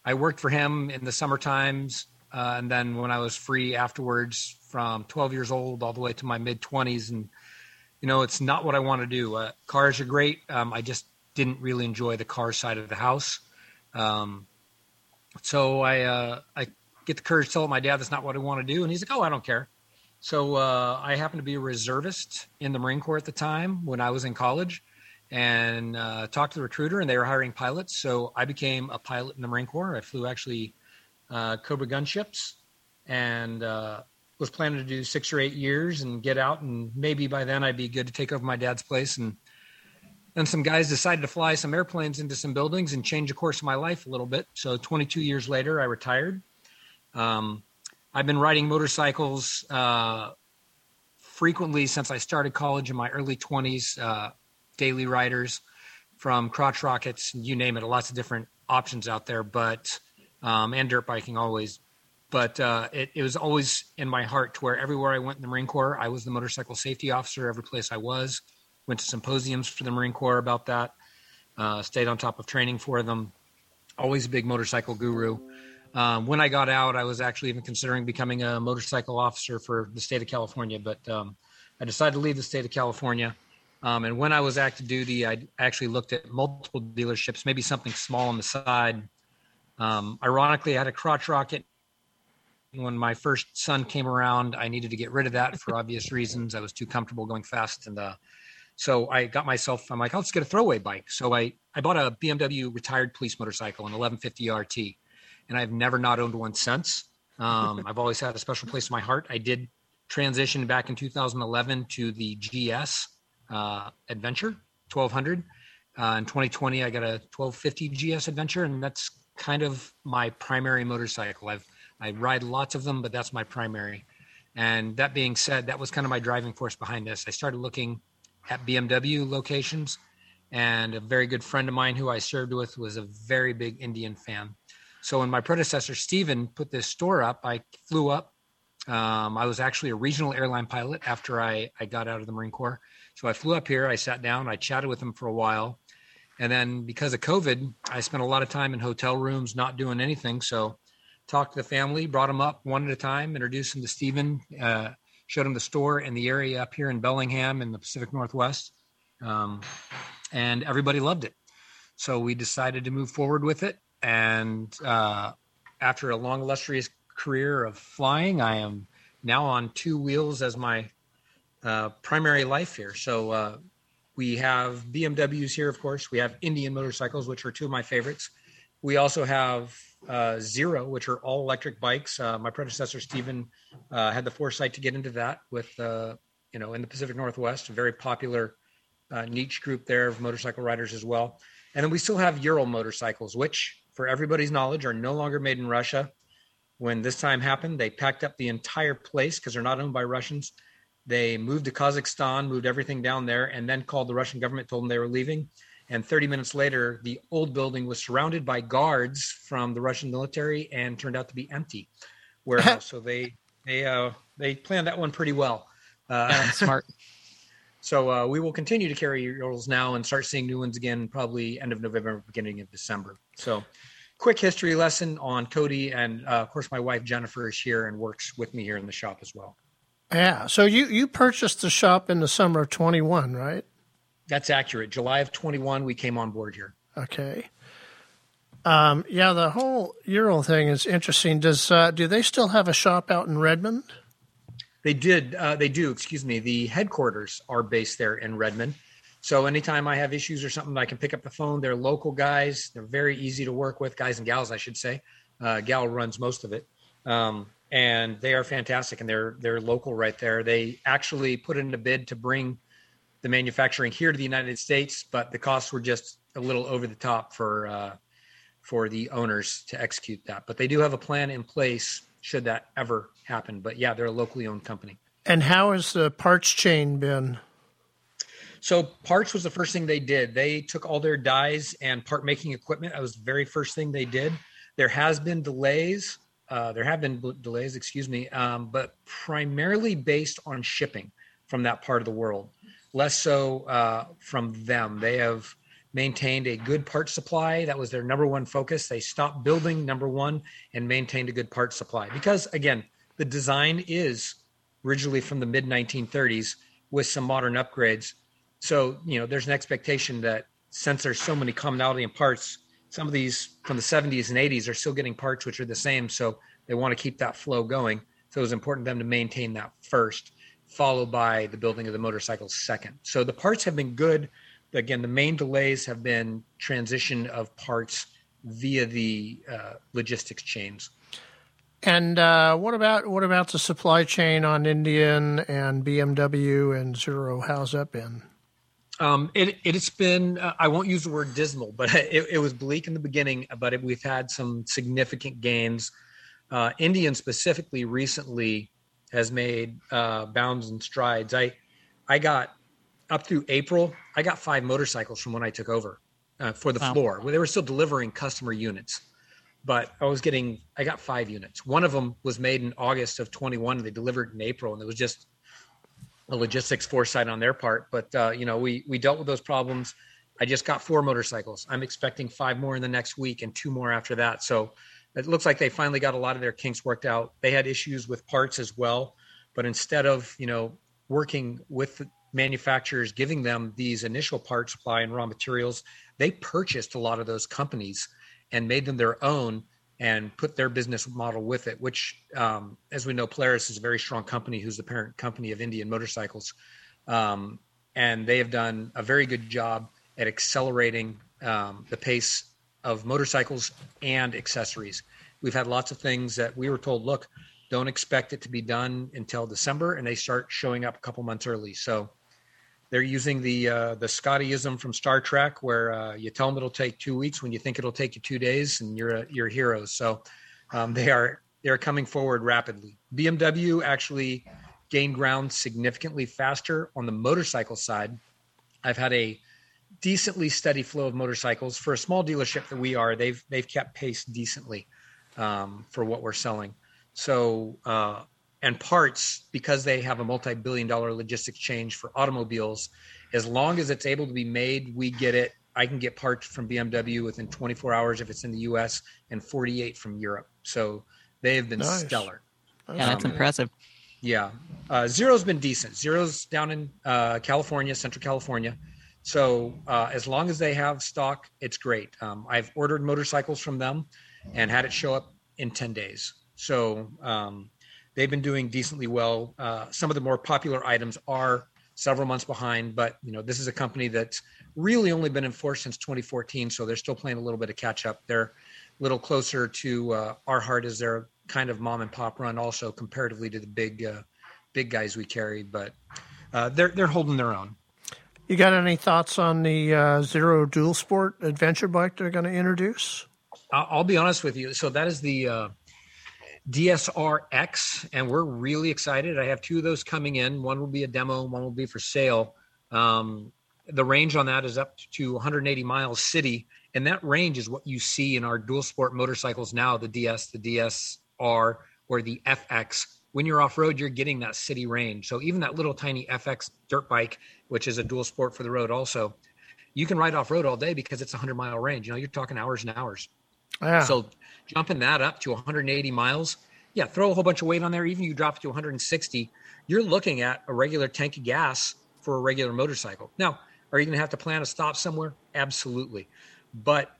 I worked for him in the summer times, uh, and then when I was free afterwards, from 12 years old all the way to my mid 20s. And you know, it's not what I want to do. Uh, cars are great. Um, I just didn't really enjoy the car side of the house. Um, so I uh, I get the courage to tell my dad that's not what I want to do, and he's like, "Oh, I don't care." So uh, I happened to be a reservist in the Marine Corps at the time when I was in college, and uh, talked to the recruiter, and they were hiring pilots. So I became a pilot in the Marine Corps. I flew actually uh, Cobra gunships, and uh, was planning to do six or eight years and get out, and maybe by then I'd be good to take over my dad's place. And then some guys decided to fly some airplanes into some buildings and change the course of my life a little bit. So 22 years later, I retired. Um, I've been riding motorcycles uh, frequently since I started college in my early 20s. Daily riders from crotch rockets, you name it, lots of different options out there, but um, and dirt biking always. But uh, it, it was always in my heart to where everywhere I went in the Marine Corps, I was the motorcycle safety officer every place I was. Went to symposiums for the Marine Corps about that. Uh, stayed on top of training for them. Always a big motorcycle guru. Um, when I got out, I was actually even considering becoming a motorcycle officer for the state of California, but um, I decided to leave the state of California. Um, and when I was active duty, I actually looked at multiple dealerships, maybe something small on the side, Um, ironically, I had a crotch rocket when my first son came around. I needed to get rid of that for obvious *laughs* reasons. I was too comfortable going fast, and uh, so I got myself. I'm like, I'll just get a throwaway bike. So I I bought a BMW retired police motorcycle, an 1150 RT, and I've never not owned one since. Um, *laughs* I've always had a special place in my heart. I did transition back in 2011 to the GS uh, Adventure 1200. Uh, in 2020, I got a 1250 GS Adventure, and that's kind of my primary motorcycle. I've I ride lots of them, but that's my primary. And that being said, that was kind of my driving force behind this. I started looking at BMW locations, and a very good friend of mine who I served with was a very big Indian fan. So when my predecessor Steven put this store up, I flew up. Um, I was actually a regional airline pilot after I, I got out of the Marine Corps. So I flew up here, I sat down, I chatted with him for a while. And then because of COVID, I spent a lot of time in hotel rooms not doing anything. So talked to the family, brought them up one at a time, introduced them to Stephen, uh, showed him the store and the area up here in Bellingham in the Pacific Northwest. Um, and everybody loved it. So we decided to move forward with it. And uh, after a long, illustrious career of flying, I am now on two wheels as my uh, primary life here. So uh, we have BMWs here, of course. We have Indian motorcycles, which are two of my favorites. We also have uh, Zero, which are all electric bikes. Uh, my predecessor Stephen uh, had the foresight to get into that with, you know, in the Pacific Northwest, a very popular niche group there of motorcycle riders as well. And then we still have Ural motorcycles, which, for everybody's knowledge, are no longer made in Russia. When this time happened, they packed up the entire place because they're not owned by Russians. They moved to Kazakhstan, moved everything down there, and then called the Russian government, told them they were leaving and 30 minutes later, the old building was surrounded by guards from the Russian military and turned out to be empty warehouse. *laughs* so they they uh, they planned that one pretty well. Uh, *laughs* smart. So uh, we will continue to carry Urals now and start seeing new ones again, probably end of November, beginning of December. So, quick history lesson on Kody, and uh, of course, my wife Jennifer is here and works with me here in the shop as well. Yeah. So you you purchased the shop in the summer of 21, right? That's accurate. July of 21, we came on board here. Okay. Um, yeah, the whole Ural thing is interesting. Does uh, do they still have a shop out in Redmond? They did. Uh, they do. Excuse me. The headquarters are based there in Redmond. So anytime I have issues or something, I can pick up the phone. They're local guys. They're very easy to work with, guys and gals, I should say. Uh, Gal runs most of it, um, and they are fantastic. And they're they're local right there. They actually put in a bid to bring the manufacturing here to the United States, but the costs were just a little over the top for uh, for the owners to execute that. But they do have a plan in place should that ever happen. But yeah, they're a locally owned company. And how has the parts chain been? So parts was the first thing they did. They took all their dies and part making equipment. That was the very first thing they did. There has been delays. Uh, there have been delays, excuse me, um, but primarily based on shipping from that part of the world less so uh, from them. They have maintained a good part supply. That was their number one focus. They stopped building number one and maintained a good part supply because, again, the design is originally from the mid 1930s with some modern upgrades. So, you know, there's an expectation that since there's so many commonality in parts, some of these from the 70s and 80s are still getting parts which are the same. So they want to keep that flow going. So it was important to them to maintain that first followed by the building of the motorcycle second. So the parts have been good. Again, the main delays have been transition of parts via the uh, logistics chains. And uh, what about what about the supply chain on Indian and BMW and Zero? How's that been? Um, it, it's been uh, I won't use the word dismal, but *laughs* it, it was bleak in the beginning. But it, we've had some significant gains. Uh, Indian specifically recently has made uh, bounds and strides. I I got up through April. I got five motorcycles from when I took over uh, for the wow. floor. Well, they were still delivering customer units, but I was getting. I got five units. One of them was made in August of 21. They delivered in April, and it was just a logistics foresight on their part. But uh, you know, we we dealt with those problems. I just got four motorcycles. I'm expecting five more in the next week and two more after that. So it looks like they finally got a lot of their kinks worked out. They had issues with parts as well, but instead of you know working with manufacturers, giving them these initial part supply and raw materials, they purchased a lot of those companies and made them their own and put their business model with it, which, um, as we know, Polaris is a very strong company who's the parent company of Indian Motorcycles. Um, and they have done a very good job at accelerating um, the pace of motorcycles and accessories. We've had lots of things that we were told, look, don't expect it to be done until December, and they start showing up a couple months early. So they're using the uh, the Scottyism from Star Trek, where uh, you tell them it'll take two weeks when you think it'll take you two days, and you're a, you're heroes. So um, they are they are coming forward rapidly. BMW actually gained ground significantly faster on the motorcycle side. I've had a decently steady flow of motorcycles for a small dealership that we are. They've they've kept pace decently um, for what we're selling. So uh, and parts because they have a multi-billion dollar logistics change for automobiles. As long as it's able to be made we get it. I can get parts from bmw within 24 hours if it's in the us and 48 from europe. So they have been nice. stellar. Yeah that's um, impressive. Yeah. Uh, zero's been decent. Zero's down in uh, california central california. So uh, as long as they have stock it's great. Um, i've ordered motorcycles from them and had it show up in 10 days. So um, they've been doing decently well. Uh, some of the more popular items are several months behind, but you know this is a company that's really only been in force since 2014, so they're still playing a little bit of catch up. They're a little closer to uh, our heart as their kind of mom and pop run, also comparatively to the big uh, big guys we carry, but uh, they're they're holding their own. You got any thoughts on the uh, Zero Dual Sport adventure bike they're going to introduce? I'll be honest with you. So that is the uh, DSRX, and we're really excited. I have two of those coming in. One will be a demo, one will be for sale. Um, the range on that is up to 180 miles city, and that range is what you see in our dual sport motorcycles now the DS, the DSR, or the FX. When you're off road, you're getting that city range. So even that little tiny FX dirt bike, which is a dual sport for the road, also, you can ride off road all day because it's a 100 mile range. You know, you're talking hours and hours. Yeah. So jumping that up to 180 miles, yeah, throw a whole bunch of weight on there. Even you drop it to 160, you're looking at a regular tank of gas for a regular motorcycle. Now, are you going to have to plan a stop somewhere? Absolutely. But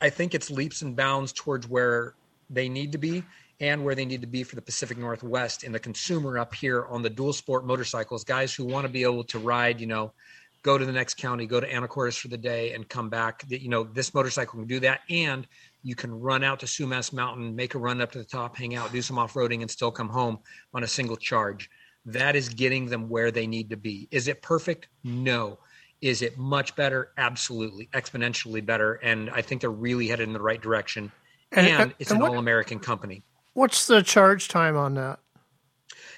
I think it's leaps and bounds towards where they need to be and where they need to be for the Pacific Northwest and the consumer up here on the dual sport motorcycles, guys who want to be able to ride, you know, go to the next county, go to Anacortes for the day and come back. You know, this motorcycle can do that. And you can run out to Sumas Mountain, make a run up to the top, hang out, do some off roading, and still come home on a single charge. That is getting them where they need to be. Is it perfect? No. Is it much better? Absolutely, exponentially better. And I think they're really headed in the right direction. And, and it's and an all American company. What's the charge time on that?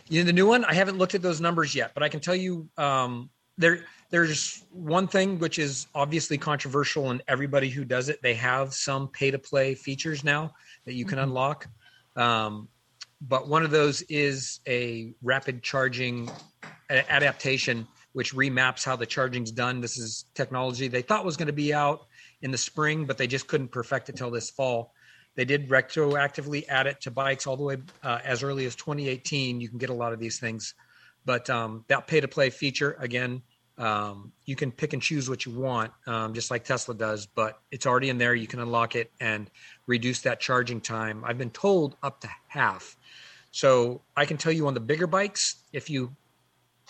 You know, the new one, I haven't looked at those numbers yet, but I can tell you um, there there's one thing which is obviously controversial and everybody who does it. They have some pay to play features now that you can mm-hmm. unlock. Um, but one of those is a rapid charging adaptation which remaps how the charging's done. This is technology they thought was going to be out in the spring but they just couldn't perfect it till this fall. They did retroactively add it to bikes all the way uh, as early as 2018 you can get a lot of these things. But um, that pay to play feature again um, you can pick and choose what you want, um, just like Tesla does, but it's already in there. You can unlock it and reduce that charging time. I've been told up to half. So I can tell you on the bigger bikes, if you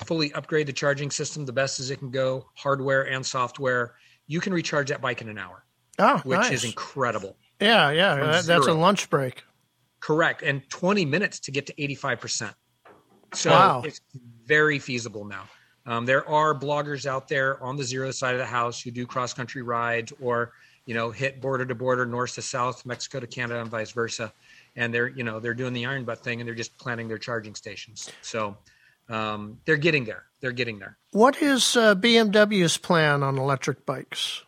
fully upgrade the charging system the best as it can go, hardware and software, you can recharge that bike in an hour. Oh, which nice. is incredible. Yeah, yeah, that, that's a lunch break. Correct, and 20 minutes to get to 85%. So wow. it's very feasible now. Um, there are bloggers out there on the zero side of the house who do cross country rides or you know hit border to border, north to south, Mexico to Canada, and vice versa. And they're you know they're doing the iron butt thing and they're just planning their charging stations. So um, they're getting there. They're getting there. What is uh, BMW's plan on electric bikes?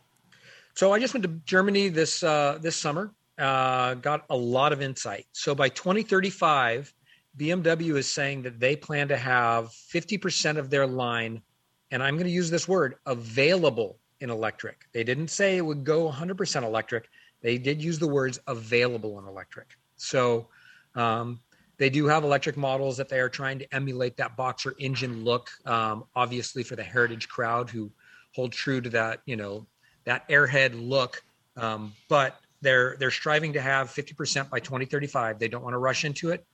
So I just went to Germany this uh, this summer. Uh, got a lot of insight. So by 2035 BMW is saying that they plan to have 50% of their line, and I'm going to use this word, available in electric. They didn't say it would go 100% electric. They did use the words available in electric. So um, they do have electric models that they are trying to emulate that boxer engine look, um, obviously for the heritage crowd who hold true to that, you know, that airhead look. Um, but they're they're striving to have 50% by 2035. They don't want to rush into it.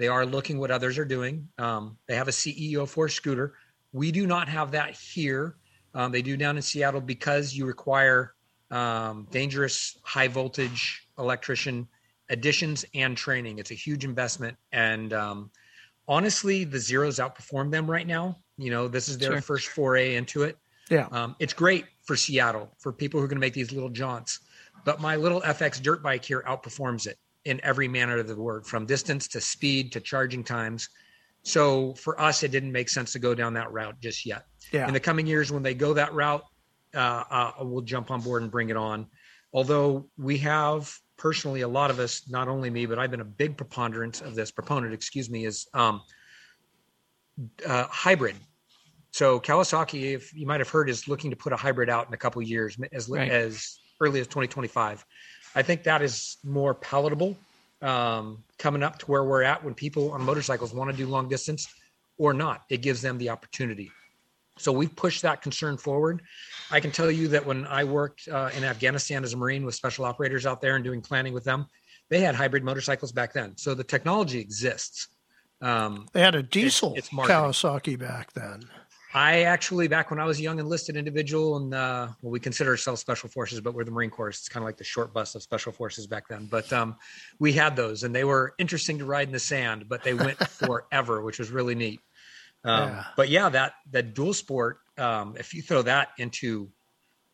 They are looking what others are doing. Um, they have a CE 04 scooter. We do not have that here. Um, they do down in Seattle because you require um, dangerous high voltage electrician additions and training. It's a huge investment, and um, honestly, the zeros outperform them right now. You know, this is their Sure. first foray into it. Yeah. Um, it's great for Seattle for people who are going to make these little jaunts. But my little FX dirt bike here outperforms it in every manner of the word, from distance to speed to charging times. So for us, it didn't make sense to go down that route just yet. Yeah. In the coming years, when they go that route, uh, uh, we'll jump on board and bring it on. Although we have personally, a lot of us, not only me, but I've been a big preponderance of this proponent, excuse me, is um, uh, hybrid. So Kawasaki, if you might have heard, is looking to put a hybrid out in a couple of years, as Right. as early as 2025. I think that is more palatable um, coming up to where we're at when people on motorcycles want to do long distance or not. It gives them the opportunity. So we've pushed that concern forward. I can tell you that when I worked uh, in Afghanistan as a Marine with special operators out there and doing planning with them, they had hybrid motorcycles back then. So the technology exists. Um, They had a diesel it's. Kawasaki back then. I actually, back when I was a young enlisted individual, and uh, well, we consider ourselves special forces, but we're the Marine Corps. It's kind of like the short bus of special forces back then. But um, we had those, and they were interesting to ride in the sand, but they went *laughs* forever, which was really neat. Um, Yeah. But yeah, that that dual sport, um, if you throw that into,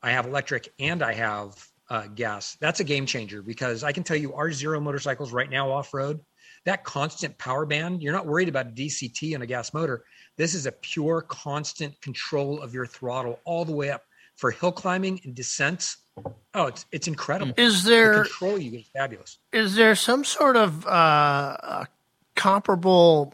I have electric and I have uh, gas. That's a game changer because I can tell you, our zero motorcycles right now off road, that constant power band, you're not worried about DCT and a gas motor. This is a pure constant control of your throttle all the way up for hill climbing and descents. Oh, it's it's incredible. Is the there- control you get is fabulous? Is there some sort of uh, uh, comparable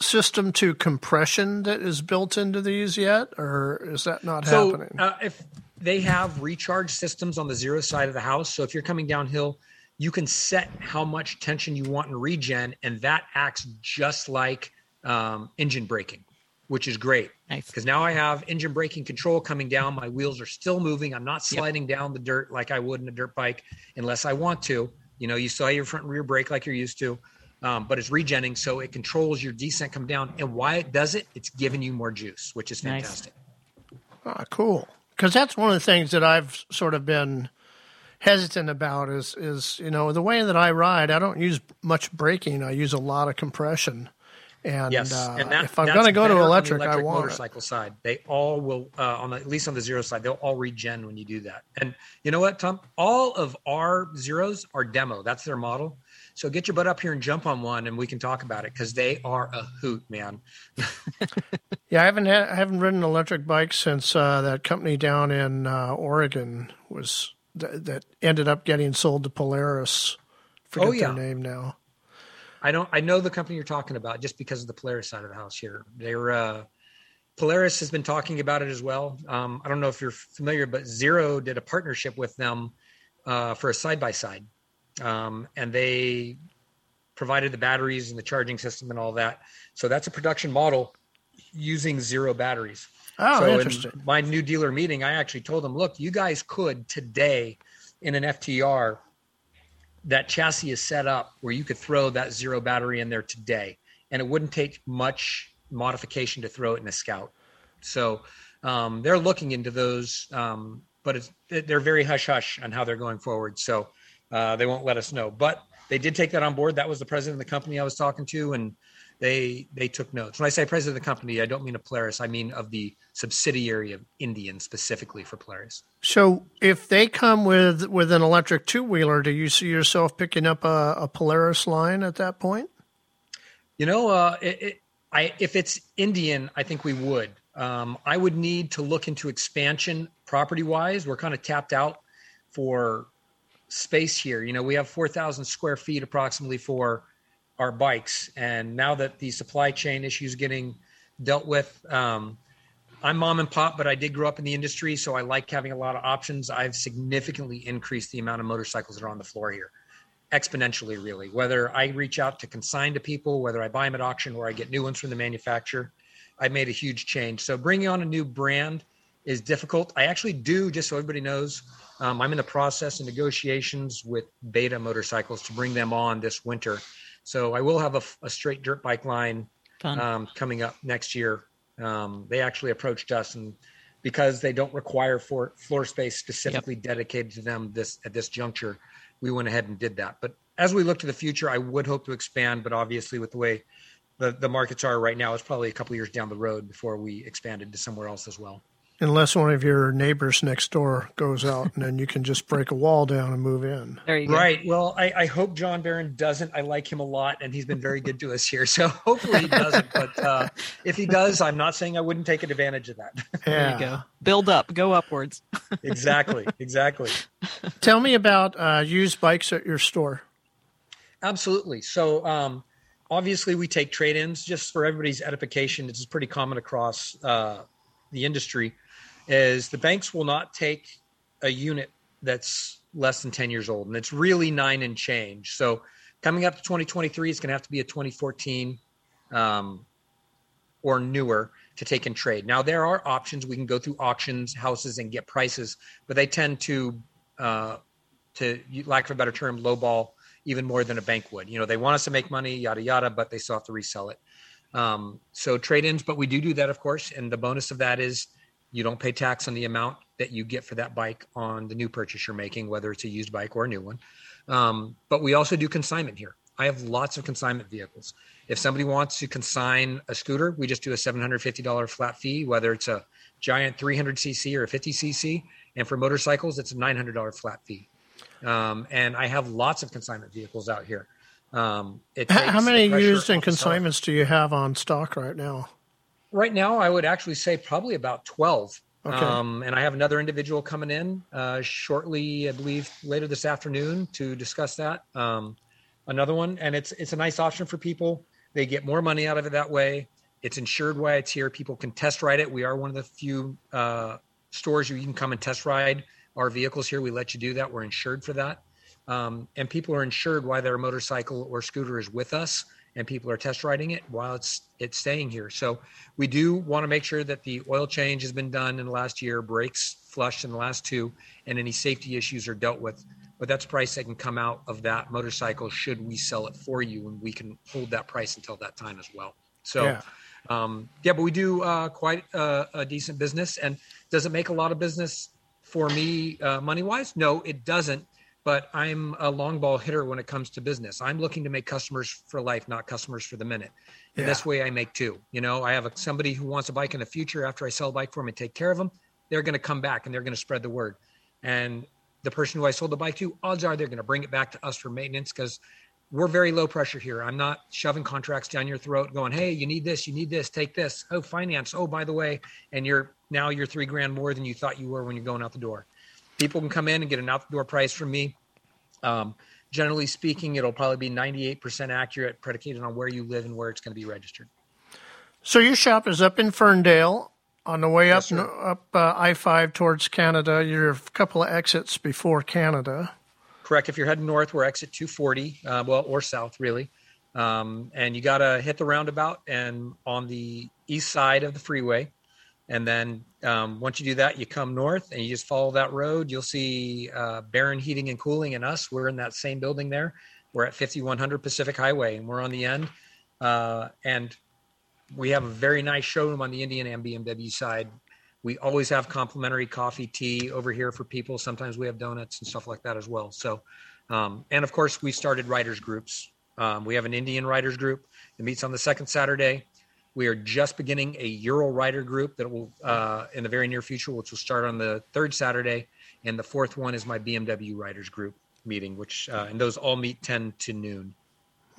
system to compression that is built into these yet, or is that not so happening? uh, if they have recharge systems on the zero side of the house so if you're coming downhill you can set how much tension you want in regen and that acts just like um, engine braking which is great. Nice. because now i have engine braking control coming down. My wheels are still moving. I'm not sliding down the dirt like i would in a dirt bike unless i want to. You know you saw your front and rear brake like you're used to um, but it's regenning so it controls your descent come down. And why it does it? It's giving you more juice which is Nice. fantastic. Ah, cool. Because that's one of the things that I've sort of been hesitant about is is you know the way that I ride. I don't use much braking. I use a lot of compression. And, Yes, uh, and that, if I'm going to go to the electric, I want it. motorcycle side. They all will, uh, on the, at least on the zero side, they'll all regen when you do that. And you know what, Tom? All of our zeros are demo. That's their model. So get your butt up here and jump on one, and we can talk about it because they are a hoot, man. *laughs* Yeah, I haven't had, I haven't ridden an electric bike since uh, that company down in uh, Oregon was th- that ended up getting sold to Polaris. Forget Oh, yeah. their name now. I don't. I know the company you're talking about just because of the Polaris side of the house here. They're uh, Polaris has been talking about it as well. Um, I don't know if you're familiar, but Zero did a partnership with them uh, for a side by side, and they provided the batteries and the charging system and all that. So that's a production model using Zero batteries. Oh, so interesting. In my new dealer meeting, I actually told them, look, you guys could today in an FTR that chassis is set up where you could throw that zero battery in there today and it wouldn't take much modification to throw it in a scout. So um, they're looking into those um, but it's they're very hush hush on how they're going forward so uh, they won't let us know. But they did take that on board. That was the president of the company i was talking to and they they took notes when i say president of the company i don't mean of polaris i mean of the subsidiary of indian specifically for polaris So, if they come with with an electric two wheeler, do you see yourself picking up a, a Polaris line at that point? You know, uh, it, it, I if it's Indian, I think we would. Um, I would need to look into expansion property wise. We're kind of tapped out for space here. You know, we have four thousand square feet approximately for our bikes, and now that the supply chain issues getting dealt with, um, I'm mom and pop, but I did grow up in the industry, so I like having a lot of options. I've significantly increased the amount of motorcycles that are on the floor here exponentially really whether i reach out to consign to people whether i buy them at auction or i get new ones from the manufacturer i made a huge change so bringing on a new brand is difficult. I actually do, just so everybody knows, um, I'm in the process of negotiations with Beta Motorcycles to bring them on this winter. So I will have a, a straight dirt bike line um, coming up next year. Um, they actually approached us, and because they don't require for floor space specifically yep. dedicated to them this at this juncture, we went ahead and did that. But as we look to the future, I would hope to expand, but obviously with the way the, the markets are right now, it's probably a couple years down the road before we expanded to somewhere else as well unless one of your neighbors next door goes out and then you can just break a wall down and move in. There you go. Right. Well, I, I, hope John Barron doesn't. I like him a lot and he's been very good to us here. So *laughs* hopefully he doesn't. But uh, if he does, I'm not saying I wouldn't take advantage of that. *laughs* Yeah. There you go. Build up, go upwards. *laughs* exactly. Exactly. Tell me about uh, used bikes at your store. Absolutely. So, um, obviously, we take trade ins just for everybody's edification. This is pretty common across uh, the industry is the banks will not take a unit that's less than 10 years old and it's really nine and change. So coming up to 2023 it's going to have to be a 2014 um, or newer to take in trade. Now there are options. We can go through auctions houses and get prices but they tend to uh, to lack of a better term lowball even more than a bank would. You know they want us to make money yada yada but they still have to resell it. Um, so trade-ins but we do do that of course and the bonus of that is you don't pay tax on the amount that you get for that bike on the new purchase you're making, whether it's a used bike or a new one. Um, but we also do consignment here. I have lots of consignment vehicles. If somebody wants to consign a scooter, we just do a $750 flat fee, whether it's a giant 300cc or a 50cc. And for motorcycles, it's a $900 flat fee. Um, and I have lots of consignment vehicles out here. Um, How many used and consignments do you have on stock right now? Right now, I would actually say probably about 12. Okay. Um, and I have another individual coming in uh, shortly, I believe later this afternoon to discuss that. Um, another one, and it's it's a nice option for people. They get more money out of it that way. It's insured while it's here. People can test ride it. We are one of the few uh, stores you can come and test ride our vehicles here. We let you do that. We're insured for that. Um, and people are insured while their motorcycle or scooter is with us and people are test riding it while it's it's staying here. So we do want to make sure that the oil change has been done in the last year, brakes flushed in the last two, and any safety issues are dealt with. But that's price that can come out of that motorcycle should we sell it for you, and we can hold that price until that time as well. So. Yeah. Um, yeah, but we do uh, quite a, a, decent business. And does it make a lot of business for me uh, money wise? No, it doesn't but I'm a long ball hitter when it comes to business. I'm looking to make customers for life, not customers for the minute. And yeah. this way I make two. You know, I have a, somebody who wants a bike in the future after I sell a bike for them and take care of them. They're going to come back and they're going to spread the word. And the person who I sold the bike to, odds are they're going to bring it back to us for maintenance because we're very low pressure here. I'm not shoving contracts down your throat going, Hey, you need this, you need this, take this. Oh, finance. Oh, by the way. And you're now you're three grand more than you thought you were when you're going out the door people can come in and get an outdoor price from me. Um, generally speaking, it'll probably be 98% accurate, predicated on where you live and where it's going to be registered. So your shop is up in Ferndale. On the way yes, up up uh, I five towards Canada, you're a couple of exits before Canada. Correct. If you're heading north, we're exit 240, uh, well, or south really, um, and you got to hit the roundabout and on the east side of the freeway, and then um, once you do that, you come north and you just follow that road. You'll see uh, Barron Heating and Cooling and us. We're in that same building there. We're at 5100 Pacific Highway and we're on the end. Uh, and we have a very nice showroom on the Indian and BMW side. We always have complimentary coffee, tea over here for people. Sometimes we have donuts and stuff like that as well. So, um, and of course, we started writers groups. Um, we have an Indian writers group that meets on the second Saturday. We are just beginning a Ural Rider group that will, uh, in the very near future, which will start on the third Saturday. And the fourth one is my BMW Riders group meeting, which, uh, and those all meet 10 to noon.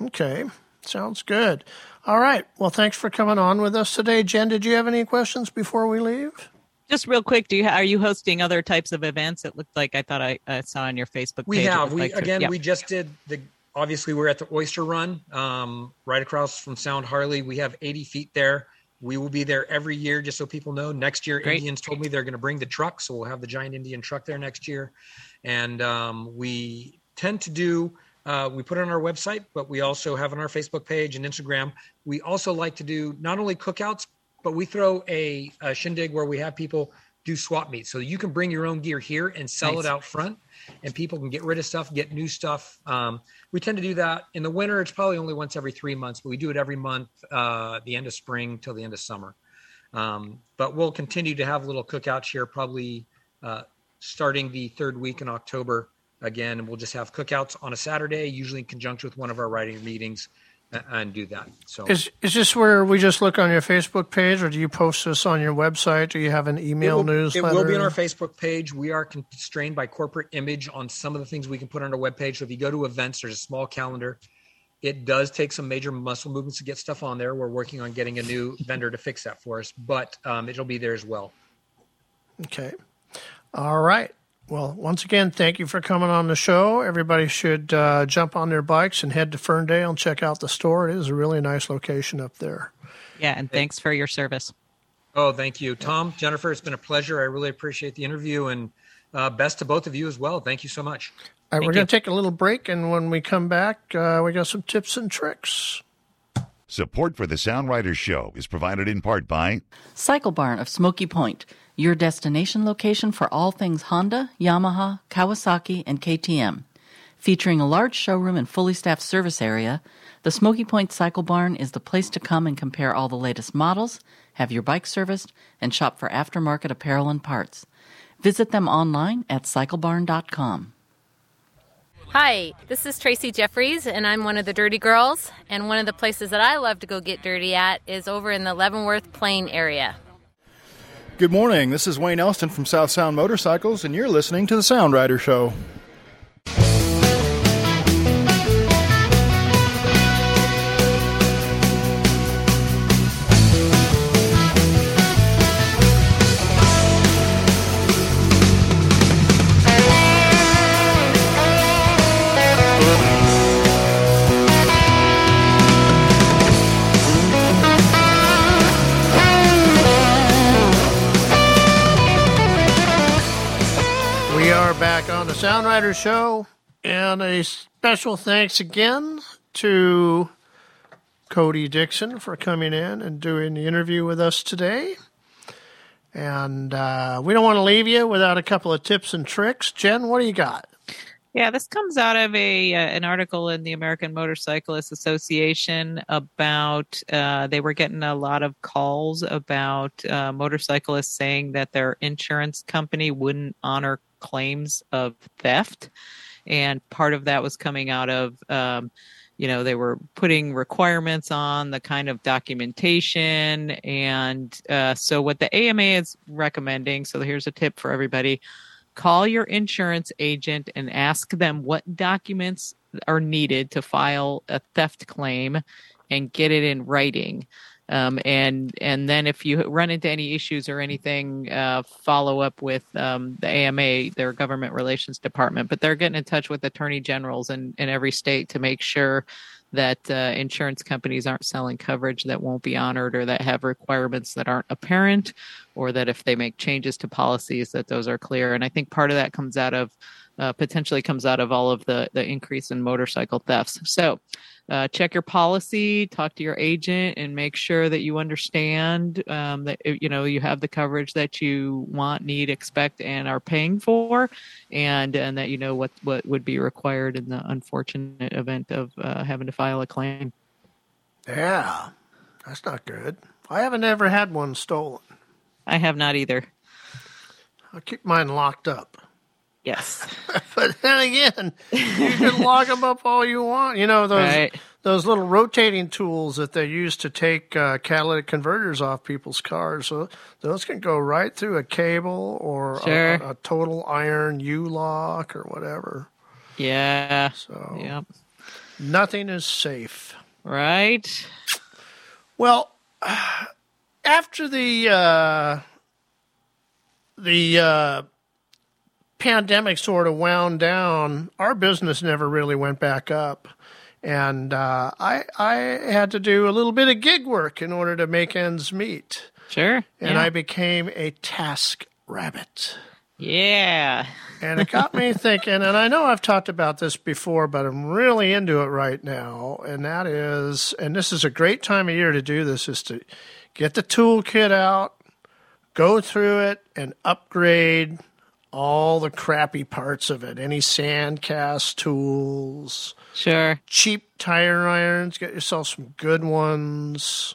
Okay. Sounds good. All right. Well, thanks for coming on with us today. Jen, did you have any questions before we leave? Just real quick, do you are you hosting other types of events? It looked like I thought I, I saw on your Facebook. Page. We have. We like again. To, yeah. We just did the obviously we're at the Oyster Run, um, right across from Sound Harley. We have 80 feet there. We will be there every year, just so people know. Next year, Great. Indians told me they're going to bring the truck, so we'll have the giant Indian truck there next year. And um, we tend to do. Uh, we put it on our website, but we also have on our Facebook page and Instagram. We also like to do not only cookouts, but we throw a, a shindig where we have people do swap meets. So you can bring your own gear here and sell Nice. it out front, and people can get rid of stuff, get new stuff. Um, we tend to do that in the winter. It's probably only once every three months, but we do it every month, uh, the end of spring till the end of summer. Um, but we'll continue to have little cookouts here, probably uh, starting the third week in October again. And we'll just have cookouts on a Saturday, usually in conjunction with one of our writing meetings, and do that. So Is is this where we just look on your Facebook page, or do you post this on your website? Do you have an email it will, newsletter? It will be on our Facebook page. We are constrained by corporate image on some of the things we can put on our webpage. So if you go to events, there's a small calendar. It does take some major muscle movements to get stuff on there. We're working on getting a new vendor to fix that for us, but um, it'll be there as well. Okay. All right. Well, once again, thank you for coming on the show. Everybody should uh, jump on their bikes and head to Ferndale and check out the store. It is a really nice location up there. Yeah, and thanks for your service. Oh, thank you, Tom, Jennifer. It's been a pleasure. I really appreciate the interview, and uh, best to both of you as well. Thank you so much. All right, we're going to take a little break, and when we come back, uh, we got some tips and tricks. Support for the Sound Riders Show is provided in part by Cycle Barn of Smoky Point, your destination location for all things Honda, Yamaha, Kawasaki, and KTM. Featuring a large showroom and fully staffed service area, the Smoky Point Cycle Barn is the place to come and compare all the latest models, have your bike serviced, and shop for aftermarket apparel and parts. Visit them online at cyclebarn.com. Hi, this is Tracy Jeffries, and I'm one of the Dirty Girls. And one of the places that I love to go get dirty at is over in the Leavenworth Plain area. Good morning. This is Wayne Elston from South Sound Motorcycles, and you're listening to the Sound Rider Show. Back on the Sound Rider Show, and a special thanks again to Kody Dixon for coming in and doing the interview with us today. And uh, we don't want to leave you without a couple of tips and tricks. Jen, what do you got? Yeah, this comes out of a uh, an article in the American Motorcyclists Association about uh, they were getting a lot of calls about uh, motorcyclists saying that their insurance company wouldn't honor claims of theft, and part of that was coming out of um, you know they were putting requirements on the kind of documentation and uh, so what the ama is recommending so here's a tip for everybody call your insurance agent and ask them what documents are needed to file a theft claim and get it in writing. Um, and and then if you run into any issues or anything uh, follow up with um, the ama their government relations department. But they're getting in touch with attorney generals in, in every state to make sure that uh, insurance companies aren't selling coverage that won't be honored or that have requirements that aren't apparent or that if they make changes to policies that those are clear. And i think part of that comes out of uh, potentially comes out of all of the the increase in motorcycle thefts. So uh, check your policy talk to your agent and make sure that you understand um, that you know you have the coverage that you want need expect and are paying for and and that you know what what would be required in the unfortunate event of uh, having to file a claim Yeah, that's not good. I haven't ever had one stolen. i have not either I keep mine locked up. Yes *laughs* But then again, you can lock them up all you want. You know those Right. those little rotating tools that they use to take uh, catalytic converters off people's cars. So those can go right through a cable or a- Sure. a, a total iron U lock or whatever. yeah So yep nothing is safe. right Well, *sighs* after the uh, the uh, pandemic sort of wound down, our business never really went back up, and uh, I I had to do a little bit of gig work in order to make ends meet. Sure, and yeah. I became a task rabbit. Yeah. And it got me *laughs* thinking, and I know I've talked about this before, but I'm really into it right now. And that is, and this is a great time of year to do this, is to get the toolkit out, go through it and upgrade all the crappy parts of it. Any sand cast tools, Sure. cheap tire irons. Get yourself some good ones.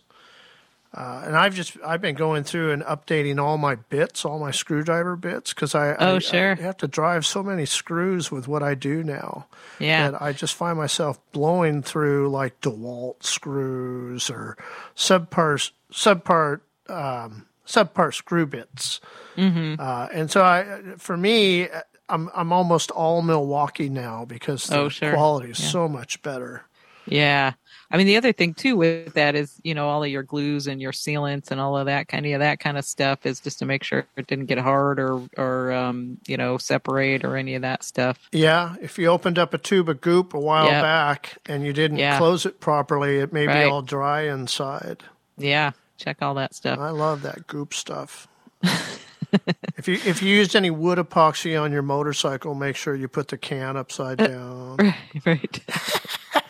Uh, and I've just I've been going through and updating all my bits, all my screwdriver bits, because I Oh, I- sure. I have to drive so many screws with what I do now. Yeah. that I just find myself blowing through like DeWalt screws or subpart subpart um, subpart screw bits. Mm-hmm. Uh, and so I, for me, I'm I'm almost all Milwaukee now because the Oh, sure. quality is Yeah. so much better. Yeah. I mean, the other thing too with that is, you know, all of your glues and your sealants and all of that kind of that kind of stuff is just to make sure it didn't get hard or or um, you know separate or any of that stuff. Yeah, if you opened up a tube of goop a while Yep. back and you didn't Yeah. close it properly, it may be all dry inside. Yeah, check all that stuff. I love that goop stuff. if you if you used any wood epoxy on your motorcycle, make sure you put the can upside down. Right, right.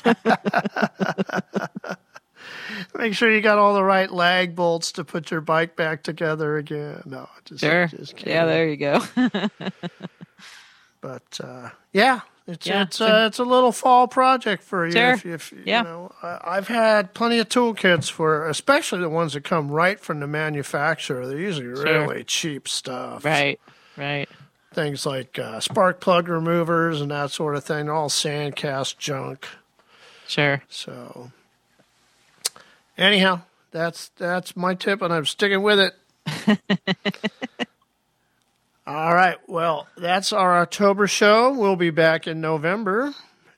*laughs* Make sure you got all the right lag bolts to put your bike back together again. No, just Sure. just kidding. Yeah, there you go. *laughs* But uh, yeah, it's Yeah, it's uh, it's a little fall project for you. Sure. If, if, Yeah. you know, I- I've had plenty of toolkits for, especially the ones that come right from the manufacturer. They're usually Sure. really cheap stuff. right, right. Things like uh, spark plug removers and that sort of thing. They're all sandcast junk. Sure. So, anyhow, that's that's my tip, and I'm sticking with it. *laughs* All right. Well, that's our October show. We'll be back in November.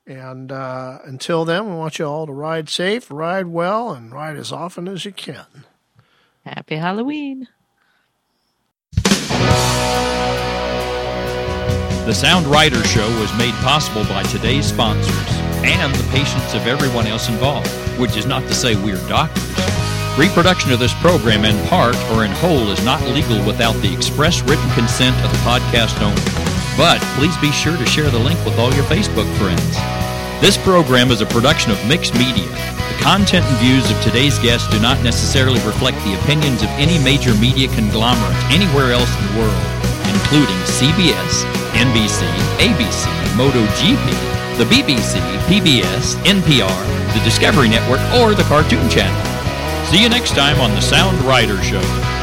And uh, until then, we want you all to ride safe, ride well, and ride as often as you can. Happy Halloween. The Sound Rider Show was made possible by today's sponsors and the patience of everyone else involved, which is not to say we're doctors. Reproduction of this program in part or in whole is not legal without the express written consent of the podcast owner. But please be sure to share the link with all your Facebook friends. This program is a production of Mixed Media. The content and views of today's guests do not necessarily reflect the opinions of any major media conglomerate anywhere else in the world, including CBS, NBC, ABC, MotoGP, the BBC, PBS, NPR, the Discovery Network, or the Cartoon Channel. See you next time on the Sound Rider Show.